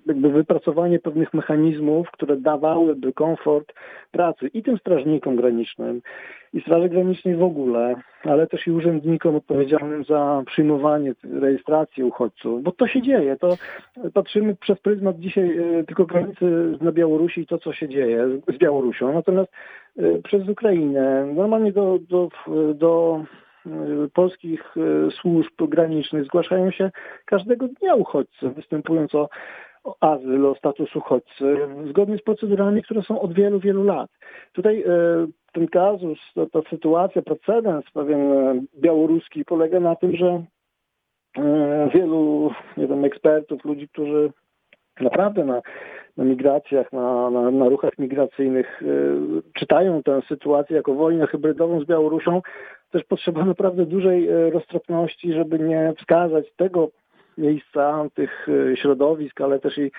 jakby wypracowanie pewnych mechanizmów, które dawałyby komfort pracy i tym strażnikom granicznym, i Straży Granicznej w ogóle, ale też i urzędnikom odpowiedzialnym za przyjmowanie, rejestrację uchodźców, bo to się dzieje. To patrzymy przez pryzmat dzisiaj e, tylko granicy na Białorusi i to, co się dzieje z Białorusią, natomiast e, przez Ukrainę, normalnie do, do, do polskich służb granicznych zgłaszają się każdego dnia uchodźcy, występując o, o azyl, o status uchodźcy, zgodnie z procedurami, które są od wielu, wielu lat. Tutaj ten kazus, ta, ta sytuacja, precedens pewien białoruski polega na tym, że wielu nie wiem, ekspertów, ludzi, którzy naprawdę na, na migracjach, na, na, na ruchach migracyjnych y, czytają tę sytuację jako wojnę hybrydową z Białorusią, też potrzeba naprawdę dużej y, roztropności, żeby nie wskazać tego miejsca, tych y, środowisk, ale też i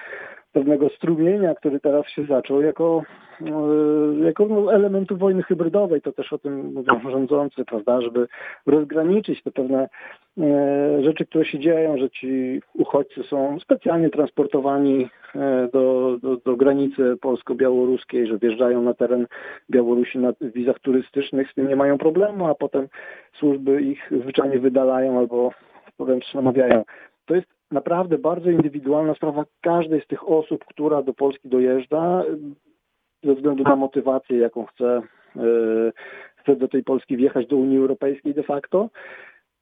pewnego strumienia, który teraz się zaczął, jako, e, jako no, elementu wojny hybrydowej. To też o tym mówią rządzący, prawda, żeby rozgraniczyć te pewne e, rzeczy, które się dzieją, że ci uchodźcy są specjalnie transportowani e, do, do, do granicy polsko-białoruskiej, że wjeżdżają na teren Białorusi na wizach turystycznych, z tym nie mają problemu, a potem służby ich zwyczajnie wydalają albo wręcz namawiają. To jest naprawdę bardzo indywidualna sprawa każdej z tych osób, która do Polski dojeżdża, ze względu na motywację, jaką chce, e, chce do tej Polski wjechać do Unii Europejskiej de facto.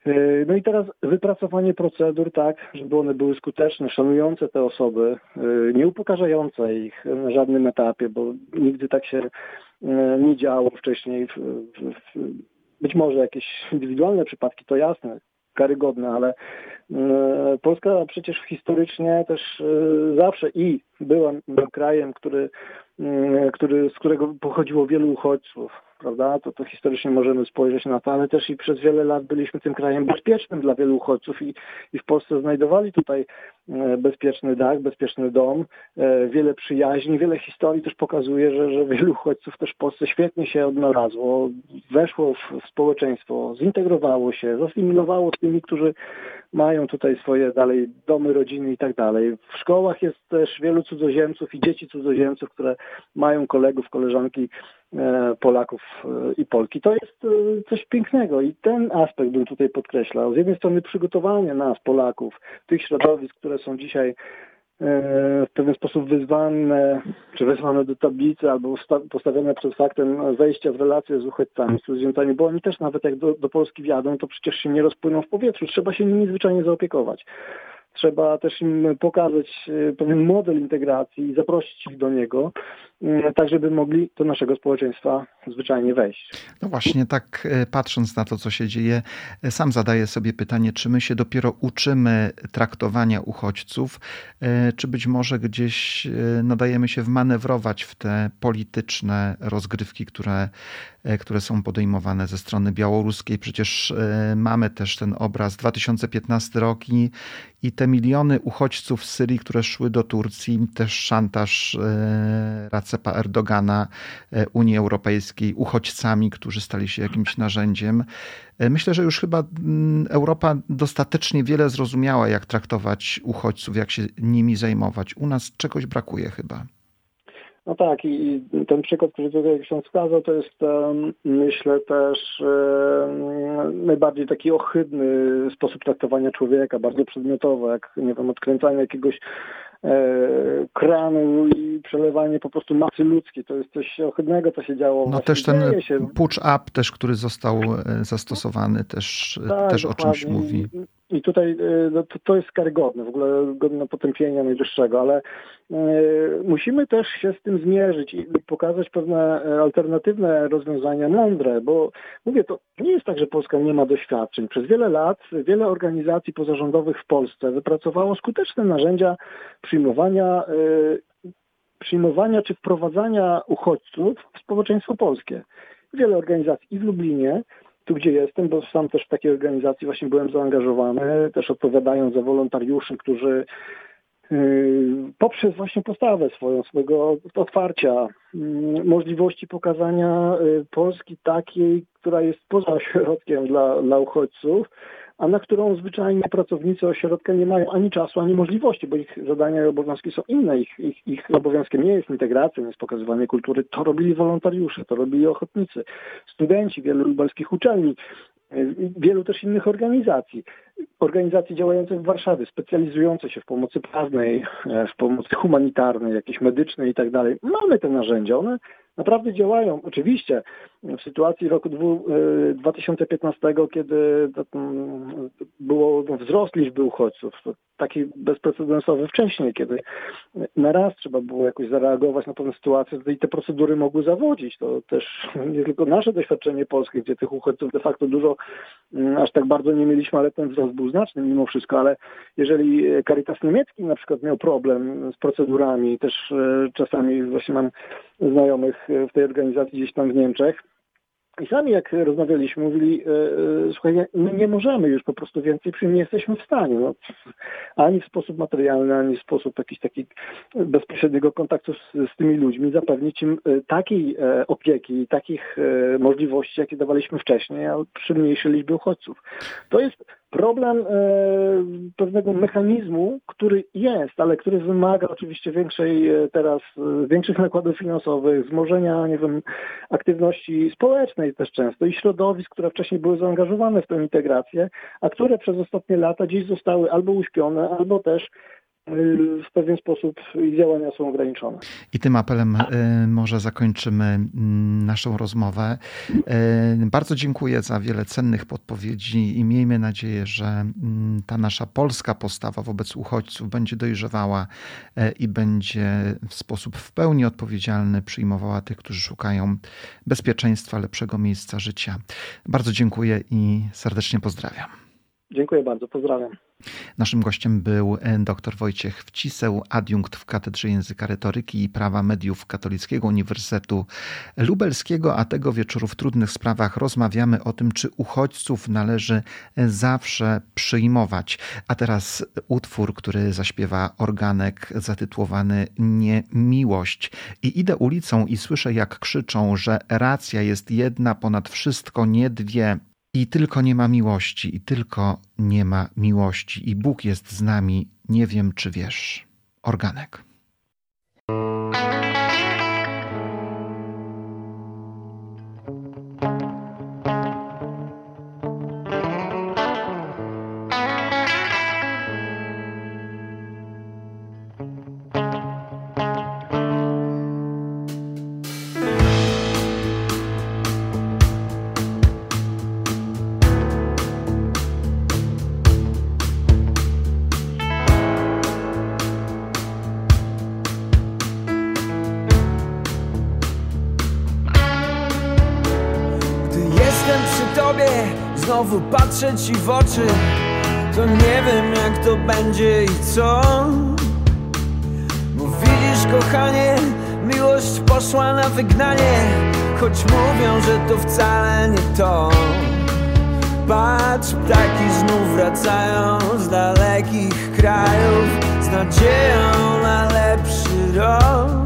E, no i teraz wypracowanie procedur tak, żeby one były skuteczne, szanujące te osoby, e, nie upokarzające ich na żadnym etapie, bo nigdy tak się nie działo wcześniej. Być może jakieś indywidualne przypadki, to jasne, karygodne, ale e, Polska przecież historycznie też e, zawsze i była krajem, który, który, z którego pochodziło wielu uchodźców prawda? To, to historycznie możemy spojrzeć na to, ale też i przez wiele lat byliśmy tym krajem bezpiecznym dla wielu uchodźców i, i w Polsce znajdowali tutaj e, bezpieczny dach, bezpieczny dom, e, wiele przyjaźni, wiele historii też pokazuje, że, że wielu uchodźców też w Polsce świetnie się odnalazło, weszło w społeczeństwo, zintegrowało się, zasymilowało z tymi, którzy mają tutaj swoje dalej domy, rodziny i tak dalej. W szkołach jest też wielu cudzoziemców i dzieci cudzoziemców, które mają kolegów, koleżanki Polaków e, i Polki. To jest e, coś pięknego i ten aspekt bym tutaj podkreślał. Z jednej strony przygotowanie nas, Polaków, tych środowisk, które są dzisiaj w pewien sposób wyzwane, czy wezwane do tablicy, albo postawione przed faktem wejścia w relacje z uchodźcami, z cudzoziemcami, bo oni też nawet jak do, do Polski wjadą, to przecież się nie rozpłyną w powietrzu. Trzeba się nimi zwyczajnie zaopiekować. Trzeba też im pokazać e, pewien model integracji i zaprosić ich do niego, e, tak żeby mogli do naszego społeczeństwa zwyczajnie wejść. No właśnie, tak e, patrząc na to, co się dzieje, sam zadaję sobie pytanie, czy my się dopiero uczymy traktowania uchodźców, czy być może gdzieś nadajemy się wmanewrować w te polityczne rozgrywki, które, które są podejmowane ze strony białoruskiej. Przecież mamy też ten obraz 2015 rok i, i te miliony uchodźców z Syrii, które szły do Turcji, też szantaż e, Racepa Erdogana, e, Unii Europejskiej, uchodźcami, którzy stali się jakimś narzędziem. E, myślę, że już chyba mm, Europa dostatecznie wiele zrozumiała, jak traktować uchodźców, jak się nimi zajmować. U nas czegoś brakuje chyba. No tak i ten przykład, który tutaj ksiądz wskazał, to jest myślę też najbardziej taki ohydny sposób traktowania człowieka, bardzo przedmiotowy, jak nie wiem, odkręcanie jakiegoś e, kranu i przelewanie po prostu masy ludzkiej. To jest coś ohydnego, co się działo. No też ten się. push up też, który został e, zastosowany, też, tak, też o czymś mówi. I tutaj e, no, to, to jest karygodne, w ogóle godne potępienia najwyższego, ale y, musimy też się z tym zmierzyć i pokazać pewne e, alternatywne rozwiązania mądre, bo mówię, to nie jest tak, że Polska nie ma doświadczeń. Przez wiele lat wiele organizacji pozarządowych w Polsce wypracowało skuteczne narzędzia przyjmowania, y, przyjmowania czy wprowadzania uchodźców w społeczeństwo polskie. Wiele organizacji i w Lublinie, tu, gdzie jestem, bo sam też w takiej organizacji właśnie byłem zaangażowany, też odpowiadając za wolontariuszy, którzy y, poprzez właśnie postawę swoją, swojego otwarcia, y, możliwości pokazania y, Polski takiej, która jest poza ośrodkiem dla, dla uchodźców, a na którą zwyczajnie pracownicy ośrodka nie mają ani czasu, ani możliwości, bo ich zadania i obowiązki są inne. Ich, ich, ich obowiązkiem nie jest integracja, nie jest pokazywanie kultury. To robili wolontariusze, to robili ochotnicy, studenci wielu lubelskich uczelni, wielu też innych organizacji. Organizacji działających w Warszawie, specjalizujące się w pomocy prawnej, w pomocy humanitarnej, jakiejś medycznej i tak dalej. Mamy te narzędzia, one naprawdę działają. Oczywiście w sytuacji roku 2015, e, kiedy było wzrost liczby uchodźców, taki bezprecedensowy wcześniej, kiedy na raz trzeba było jakoś zareagować na pewne sytuacje i te procedury mogły zawodzić. To też nie tylko nasze doświadczenie polskie, gdzie tych uchodźców de facto dużo, mm, aż tak bardzo nie mieliśmy, ale ten wzrost był znaczny mimo wszystko, ale jeżeli Caritas niemiecki na przykład miał problem z procedurami, też e, czasami właśnie mam znajomych w tej organizacji gdzieś tam w Niemczech, i sami jak rozmawialiśmy, mówili, e, e, słuchaj, my nie możemy już po prostu więcej przyjąć, nie jesteśmy w stanie. No, ani w sposób materialny, ani w sposób jakiś taki bezpośredniego kontaktu z, z tymi ludźmi zapewnić im e, takiej opieki, takich możliwości, jakie dawaliśmy wcześniej, a przy mniejszej liczbie uchodźców. To jest problem e, pewnego mechanizmu, który jest, ale który wymaga oczywiście większej e, teraz, e, większych nakładów finansowych, wzmożenia, nie wiem, aktywności społecznej też często i środowisk, które wcześniej były zaangażowane w tę integrację, a które przez ostatnie lata gdzieś zostały albo uśpione, albo też w pewien sposób działania są ograniczone. I tym apelem e, może zakończymy mm, naszą rozmowę. E, bardzo dziękuję za wiele cennych podpowiedzi i miejmy nadzieję, że mm, ta nasza polska postawa wobec uchodźców będzie dojrzewała e, i będzie w sposób w pełni odpowiedzialny przyjmowała tych, którzy szukają bezpieczeństwa, lepszego miejsca życia. Bardzo dziękuję i serdecznie pozdrawiam. Dziękuję bardzo, pozdrawiam. Naszym gościem był e, dr Wojciech Wciseł, adiunkt w Katedrze Języka Retoryki i Prawa Mediów Katolickiego Uniwersytetu Lubelskiego, a tego wieczoru w trudnych sprawach rozmawiamy o tym, czy uchodźców należy e, zawsze przyjmować. A teraz utwór, który zaśpiewa organek zatytułowany Nie miłość. I idę ulicą i słyszę, jak krzyczą, że racja jest jedna ponad wszystko, nie dwie. I tylko nie ma miłości, i tylko nie ma miłości, i Bóg jest z nami, nie wiem czy wiesz. Organek. Ci w oczy To nie wiem jak to będzie i co. Bo widzisz kochanie Miłość poszła na wygnanie Choć mówią, że to wcale nie to. Patrz, ptaki znów wracają z dalekich krajów Z nadzieją na lepszy rok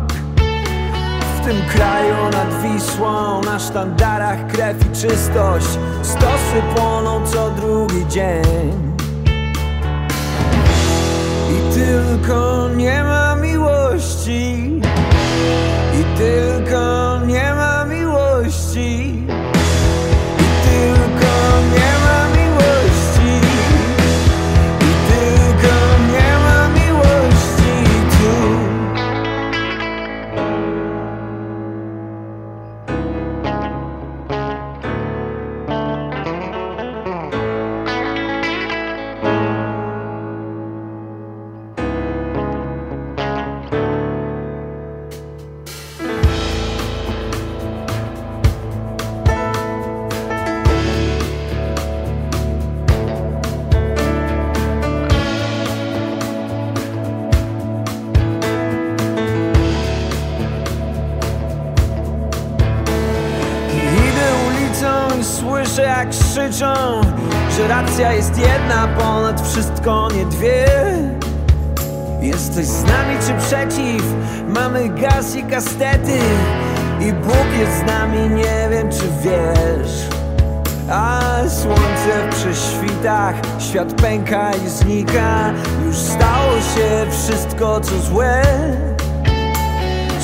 tym kraju nad Wisłą Na sztandarach krew i czystość. Stosy płoną co drugi dzień. I tylko nie ma miłości. I tylko nie ma miłości krzyczą, że racja jest jedna ponad wszystko, nie dwie. Jesteś z nami czy przeciw? Mamy gaz i kastety i Bóg jest z nami, nie wiem czy wiesz. A słońce przy świtach, świat pęka i znika. Już stało się wszystko co złe.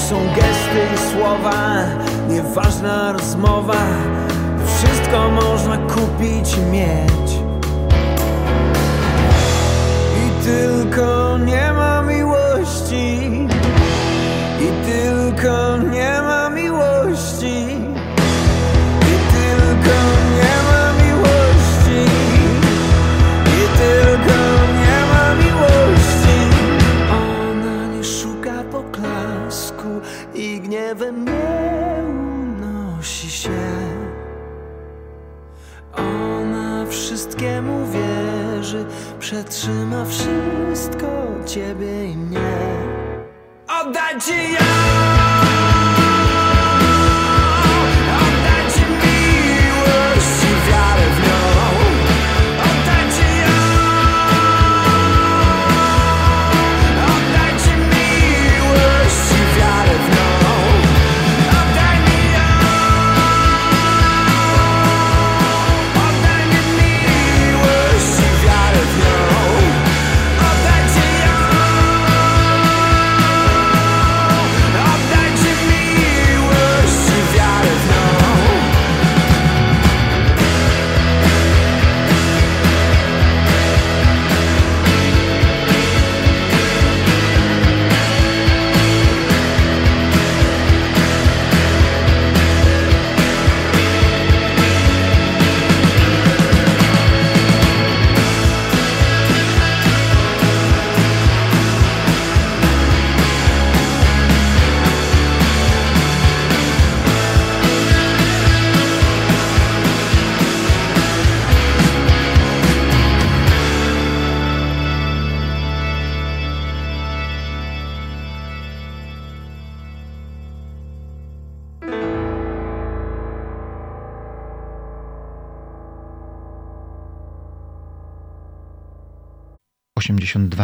Są gesty i słowa, nieważna rozmowa wszystko można kupić i mieć. I tylko nie ma miłości. I tylko nie ma miłości przetrzyma wszystko ciebie i mnie. Oddaj ci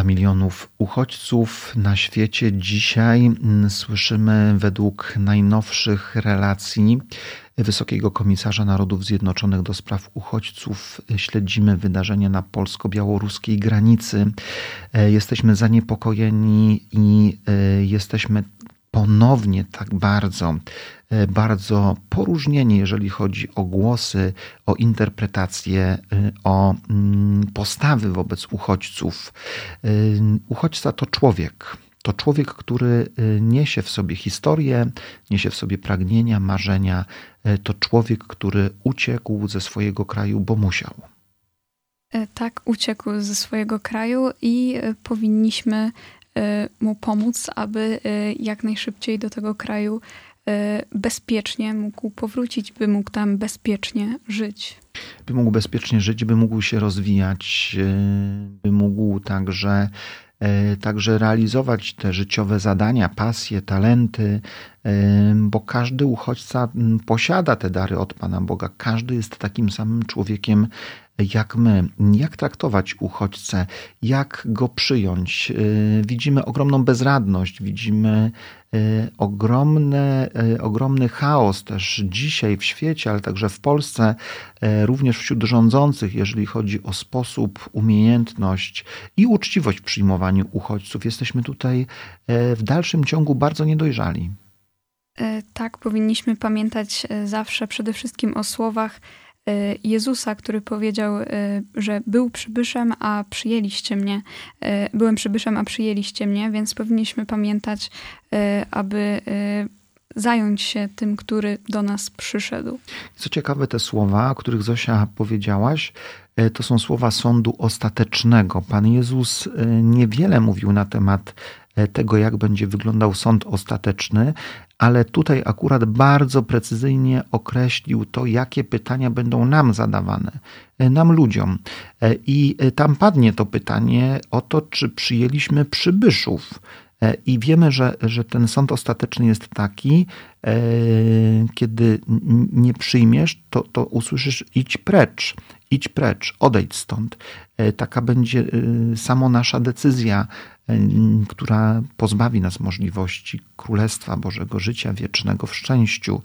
milionów uchodźców na świecie. Dzisiaj mm, słyszymy według najnowszych relacji Wysokiego Komisarza Narodów Zjednoczonych do spraw uchodźców. Śledzimy wydarzenia na polsko-białoruskiej granicy. E, jesteśmy zaniepokojeni i e, jesteśmy ponownie tak bardzo, bardzo poróżnieni, jeżeli chodzi o głosy, o interpretacje, e, o mm, postawy wobec uchodźców. E, uchodźca to człowiek. To człowiek, który niesie w sobie historię, niesie w sobie pragnienia, marzenia. To człowiek, który uciekł ze swojego kraju, bo musiał. Tak, uciekł ze swojego kraju i powinniśmy mu pomóc, aby jak najszybciej do tego kraju bezpiecznie mógł powrócić, by mógł tam bezpiecznie żyć. By mógł bezpiecznie żyć, by mógł się rozwijać, by mógł także także realizować te życiowe zadania, pasje, talenty, bo każdy uchodźca posiada te dary od Pana Boga. Każdy jest takim samym człowiekiem jak my, jak traktować uchodźcę, jak go przyjąć. Y, widzimy ogromną bezradność, widzimy y, ogromny, y, ogromny chaos też dzisiaj w świecie, ale także w Polsce, również wśród rządzących, jeżeli chodzi o sposób, umiejętność i uczciwość w przyjmowaniu uchodźców. Jesteśmy tutaj w dalszym ciągu bardzo niedojrzali. Tak, powinniśmy pamiętać zawsze przede wszystkim o słowach Jezusa, który powiedział, y, że był przybyszem, a przyjęliście mnie. Y, byłem przybyszem, a przyjęliście mnie, więc powinniśmy pamiętać, aby zająć się tym, który do nas przyszedł. Co ciekawe, te słowa, o których Zosia powiedziałaś, to są słowa sądu ostatecznego. Pan Jezus niewiele mówił na temat tego, jak będzie wyglądał sąd ostateczny, ale tutaj akurat bardzo precyzyjnie określił to, jakie pytania będą nam zadawane, e, nam ludziom. E, I e, tam padnie to pytanie o to, czy przyjęliśmy przybyszów. I wiemy, że, że ten sąd ostateczny jest taki, kiedy nie przyjmiesz, to, to usłyszysz idź precz, idź precz, odejdź stąd. Taka będzie samo nasza decyzja która pozbawi nas możliwości Królestwa Bożego, życia wiecznego w szczęściu.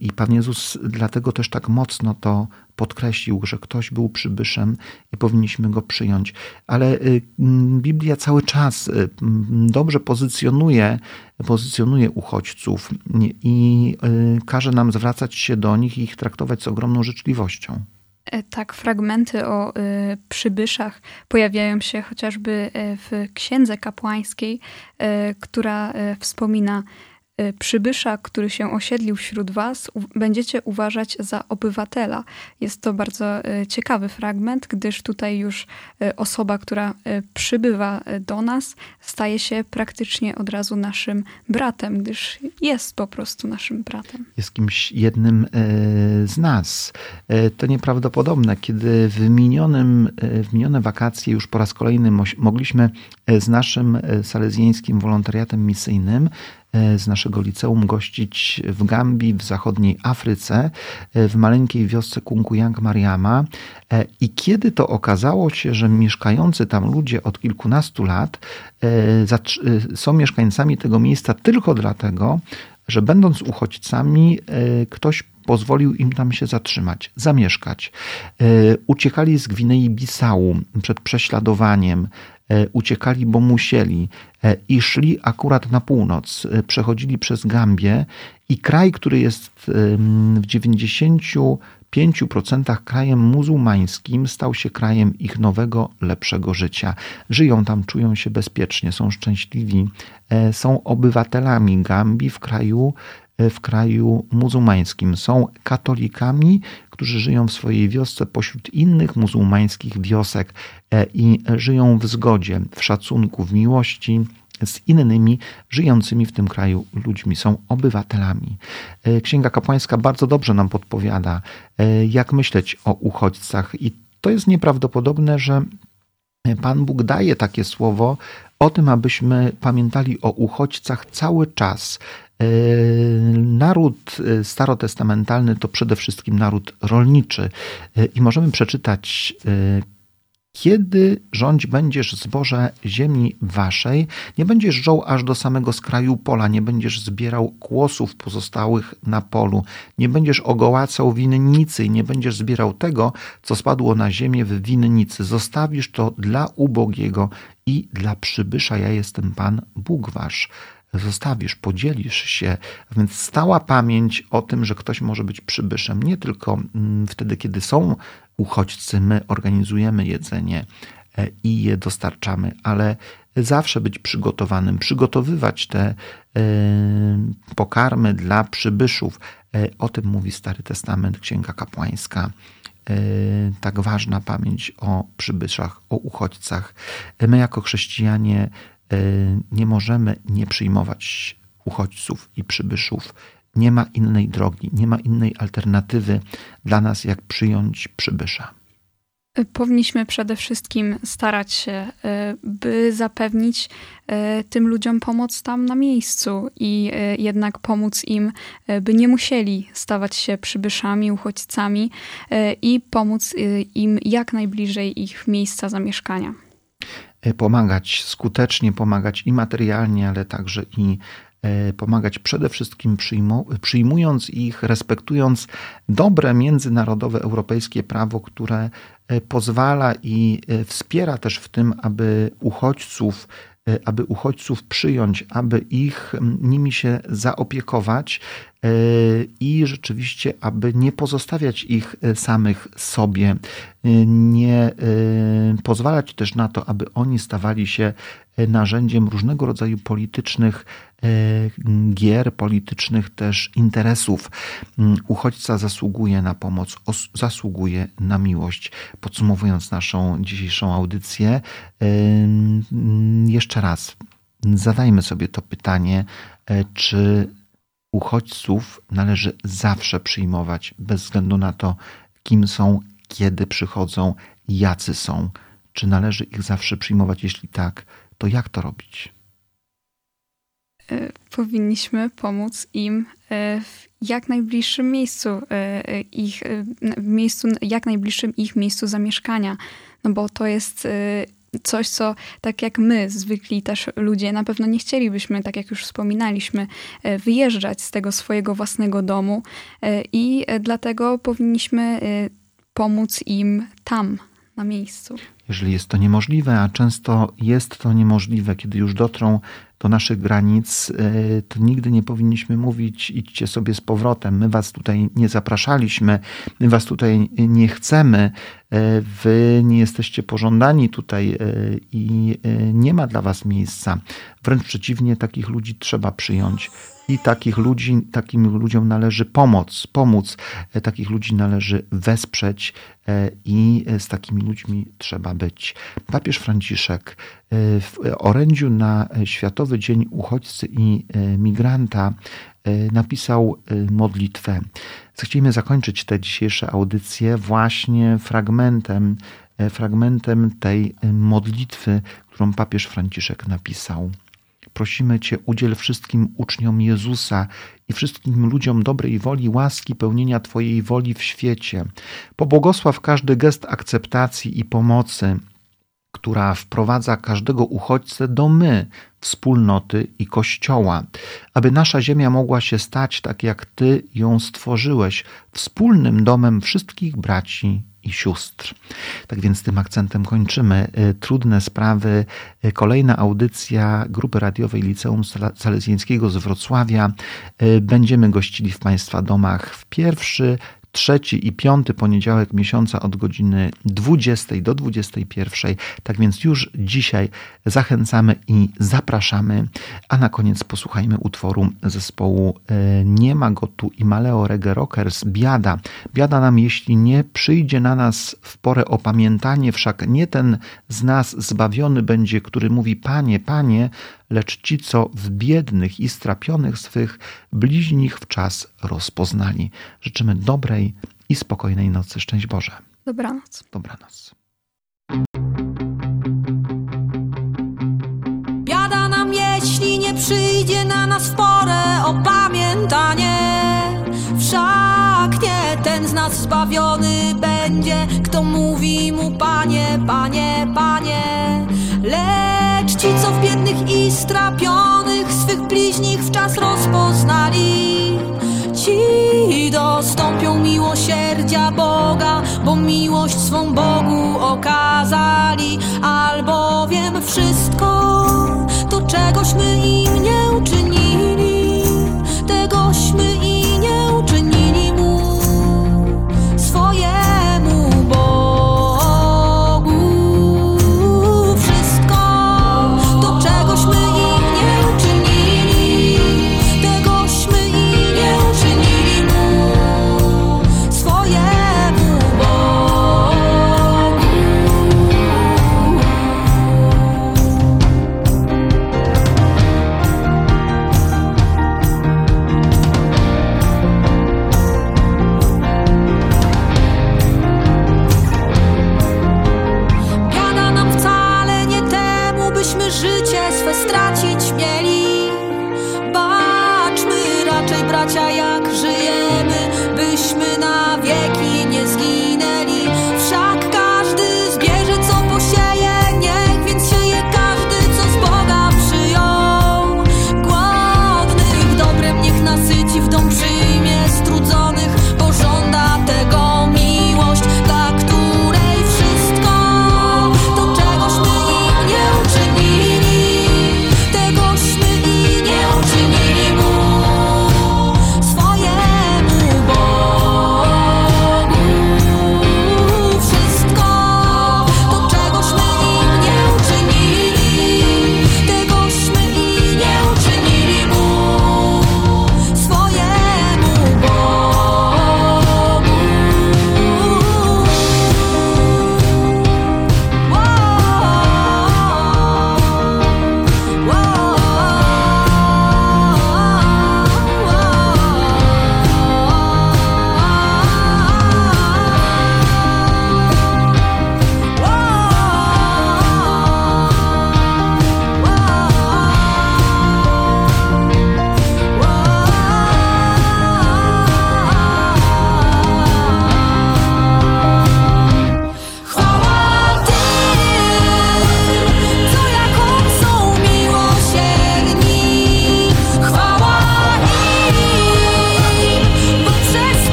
I Pan Jezus dlatego też tak mocno to podkreślił, że ktoś był przybyszem i powinniśmy go przyjąć. Ale Biblia cały czas dobrze pozycjonuje, pozycjonuje uchodźców i każe nam zwracać się do nich i ich traktować z ogromną życzliwością. E, tak, fragmenty o y, przybyszach pojawiają się chociażby w księdze kapłańskiej, y, która wspomina przybysza, który się osiedlił wśród was, będziecie uważać za obywatela. Jest to bardzo ciekawy fragment, gdyż tutaj już osoba, która przybywa do nas, staje się praktycznie od razu naszym bratem, gdyż jest po prostu naszym bratem. Jest kimś jednym z nas. To nieprawdopodobne, kiedy w, minionym, w minione wakacje już po raz kolejny mogliśmy z naszym salezjańskim wolontariatem misyjnym e, z naszego liceum gościć w Gambii, w zachodniej Afryce, e, w maleńkiej wiosce Kunkuyang Mariama. E, I kiedy to okazało się, że mieszkający tam ludzie od kilkunastu lat są mieszkańcami tego miejsca tylko dlatego, że będąc uchodźcami, ktoś pozwolił im tam się zatrzymać, zamieszkać. Uciekali z Gwinei Bissau przed prześladowaniem, E, uciekali, bo musieli e, i szli akurat na północ, e, przechodzili przez Gambię i kraj, który jest w 95% krajem muzułmańskim, stał się krajem ich nowego, lepszego życia. Żyją tam, czują się bezpiecznie, są szczęśliwi, są obywatelami Gambii w kraju, w kraju muzułmańskim. Są katolikami, którzy żyją w swojej wiosce pośród innych muzułmańskich wiosek e, i żyją w zgodzie, w szacunku, w miłości z innymi żyjącymi w tym kraju ludźmi, są obywatelami. E, Księga Kapłańska bardzo dobrze nam podpowiada, e, jak myśleć o uchodźcach, i to jest nieprawdopodobne, że Pan Bóg daje takie słowo o tym, abyśmy pamiętali o uchodźcach cały czas, naród e, starotestamentalny to przede wszystkim naród rolniczy e, i możemy przeczytać kiedy rządź będziesz zboże ziemi waszej, nie będziesz żął aż do samego skraju pola, nie będziesz zbierał kłosów pozostałych na polu, nie będziesz ogołacał winnicy i nie będziesz zbierał tego, co spadło na ziemię w winnicy. Zostawisz to dla ubogiego i dla przybysza. Ja jestem Pan Bóg wasz zostawisz, podzielisz się. Więc stała pamięć o tym, że ktoś może być przybyszem, nie tylko mm, wtedy, kiedy są uchodźcy, my organizujemy jedzenie e, i je dostarczamy, ale zawsze być przygotowanym, przygotowywać te e, pokarmy dla przybyszów. E, o tym mówi Stary Testament, Księga Kapłańska tak ważna pamięć o przybyszach, o uchodźcach. My, jako chrześcijanie, nie możemy nie przyjmować uchodźców i przybyszów. Nie ma innej drogi, nie ma innej alternatywy dla nas, jak przyjąć przybysza. Powinniśmy przede wszystkim starać się, e, by zapewnić e, tym ludziom pomoc tam na miejscu i jednak pomóc im, by nie musieli stawać się przybyszami, uchodźcami i pomóc im jak najbliżej ich miejsca zamieszkania. E, pomagać skutecznie, pomagać i materialnie, ale także i e, pomagać przede wszystkim przyjmując ich, respektując dobre międzynarodowe europejskie prawo, które e, pozwala i wspiera też w tym, aby uchodźców aby uchodźców przyjąć, aby ich nimi się zaopiekować i rzeczywiście, aby nie pozostawiać ich samych sobie, nie pozwalać też na to, aby oni stawali się narzędziem różnego rodzaju politycznych e, gier, politycznych też interesów. Mm, uchodźca zasługuje na pomoc, zasługuje na miłość. Podsumowując naszą dzisiejszą audycję, jeszcze raz zadajmy sobie to pytanie, e, czy uchodźców należy zawsze przyjmować, bez względu na to, kim są, kiedy przychodzą, jacy są. Czy należy ich zawsze przyjmować? Jeśli tak, to jak to robić? E, powinniśmy pomóc im e, w jak najbliższym miejscu e, ich, w miejscu, jak najbliższym ich miejscu zamieszkania. No bo to jest coś, co tak jak my, zwykli też ludzie, na pewno nie chcielibyśmy, tak jak już wspominaliśmy, wyjeżdżać z tego swojego własnego domu i dlatego powinniśmy pomóc im tam, na miejscu. Jeżeli jest to niemożliwe, a często jest to niemożliwe, kiedy już dotrą do naszych granic, to nigdy nie powinniśmy mówić idźcie sobie z powrotem. My was tutaj nie zapraszaliśmy, my was tutaj nie chcemy, wy nie jesteście pożądani tutaj i nie ma dla was miejsca. Wręcz przeciwnie, takich ludzi trzeba przyjąć i takich ludzi, takim ludziom należy pomóc, e, takich ludzi należy wesprzeć e, i z takimi ludźmi trzeba być. Papież Franciszek e, w orędziu na Światowy Dzień Uchodźcy i Migranta napisał modlitwę. Chcemy zakończyć tę dzisiejsze audycję właśnie fragmentem, fragmentem tej modlitwy, którą papież Franciszek napisał. Prosimy Cię, udziel wszystkim uczniom Jezusa i wszystkim ludziom dobrej woli, łaski pełnienia Twojej woli w świecie. Pobłogosław każdy gest akceptacji i pomocy, która wprowadza każdego uchodźcę do my, wspólnoty i Kościoła, aby nasza ziemia mogła się stać tak, jak Ty ją stworzyłeś, wspólnym domem wszystkich braci i sióstr. Tak więc tym akcentem kończymy. Y, trudne sprawy. Y, kolejna audycja grupy radiowej Liceum Salezjańskiego z Wrocławia. Y, będziemy gościli w Państwa domach w pierwszy trzeci i piąty poniedziałek miesiąca od godziny 20 do 21. Tak więc już dzisiaj zachęcamy i zapraszamy. A na koniec posłuchajmy utworu zespołu e, Nie ma go tu i Maleo Reggae Rockers Biada. Biada nam, jeśli nie przyjdzie na nas w porę opamiętanie, wszak nie ten z nas zbawiony będzie, który mówi Panie, Panie, lecz ci, co w biednych i strapionych swych bliźnich w czas rozpoznali. Życzymy dobrej i spokojnej nocy. Szczęść Boże. Dobranoc. Dobranoc. Biada nam, jeśli nie przyjdzie na nas w porę opamiętanie. Wszak nie ten z nas zbawiony będzie, kto mówi mu Panie, Panie, Panie. Lecz co w biednych i strapionych swych bliźnich w czas rozpoznali, ci dostąpią miłosierdzia Boga, bo miłość swą Bogu okazali, albowiem wszystko to czegośmy im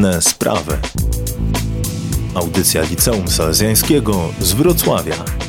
Trudne sprawy. Audycja Liceum Salezjańskiego z Wrocławia.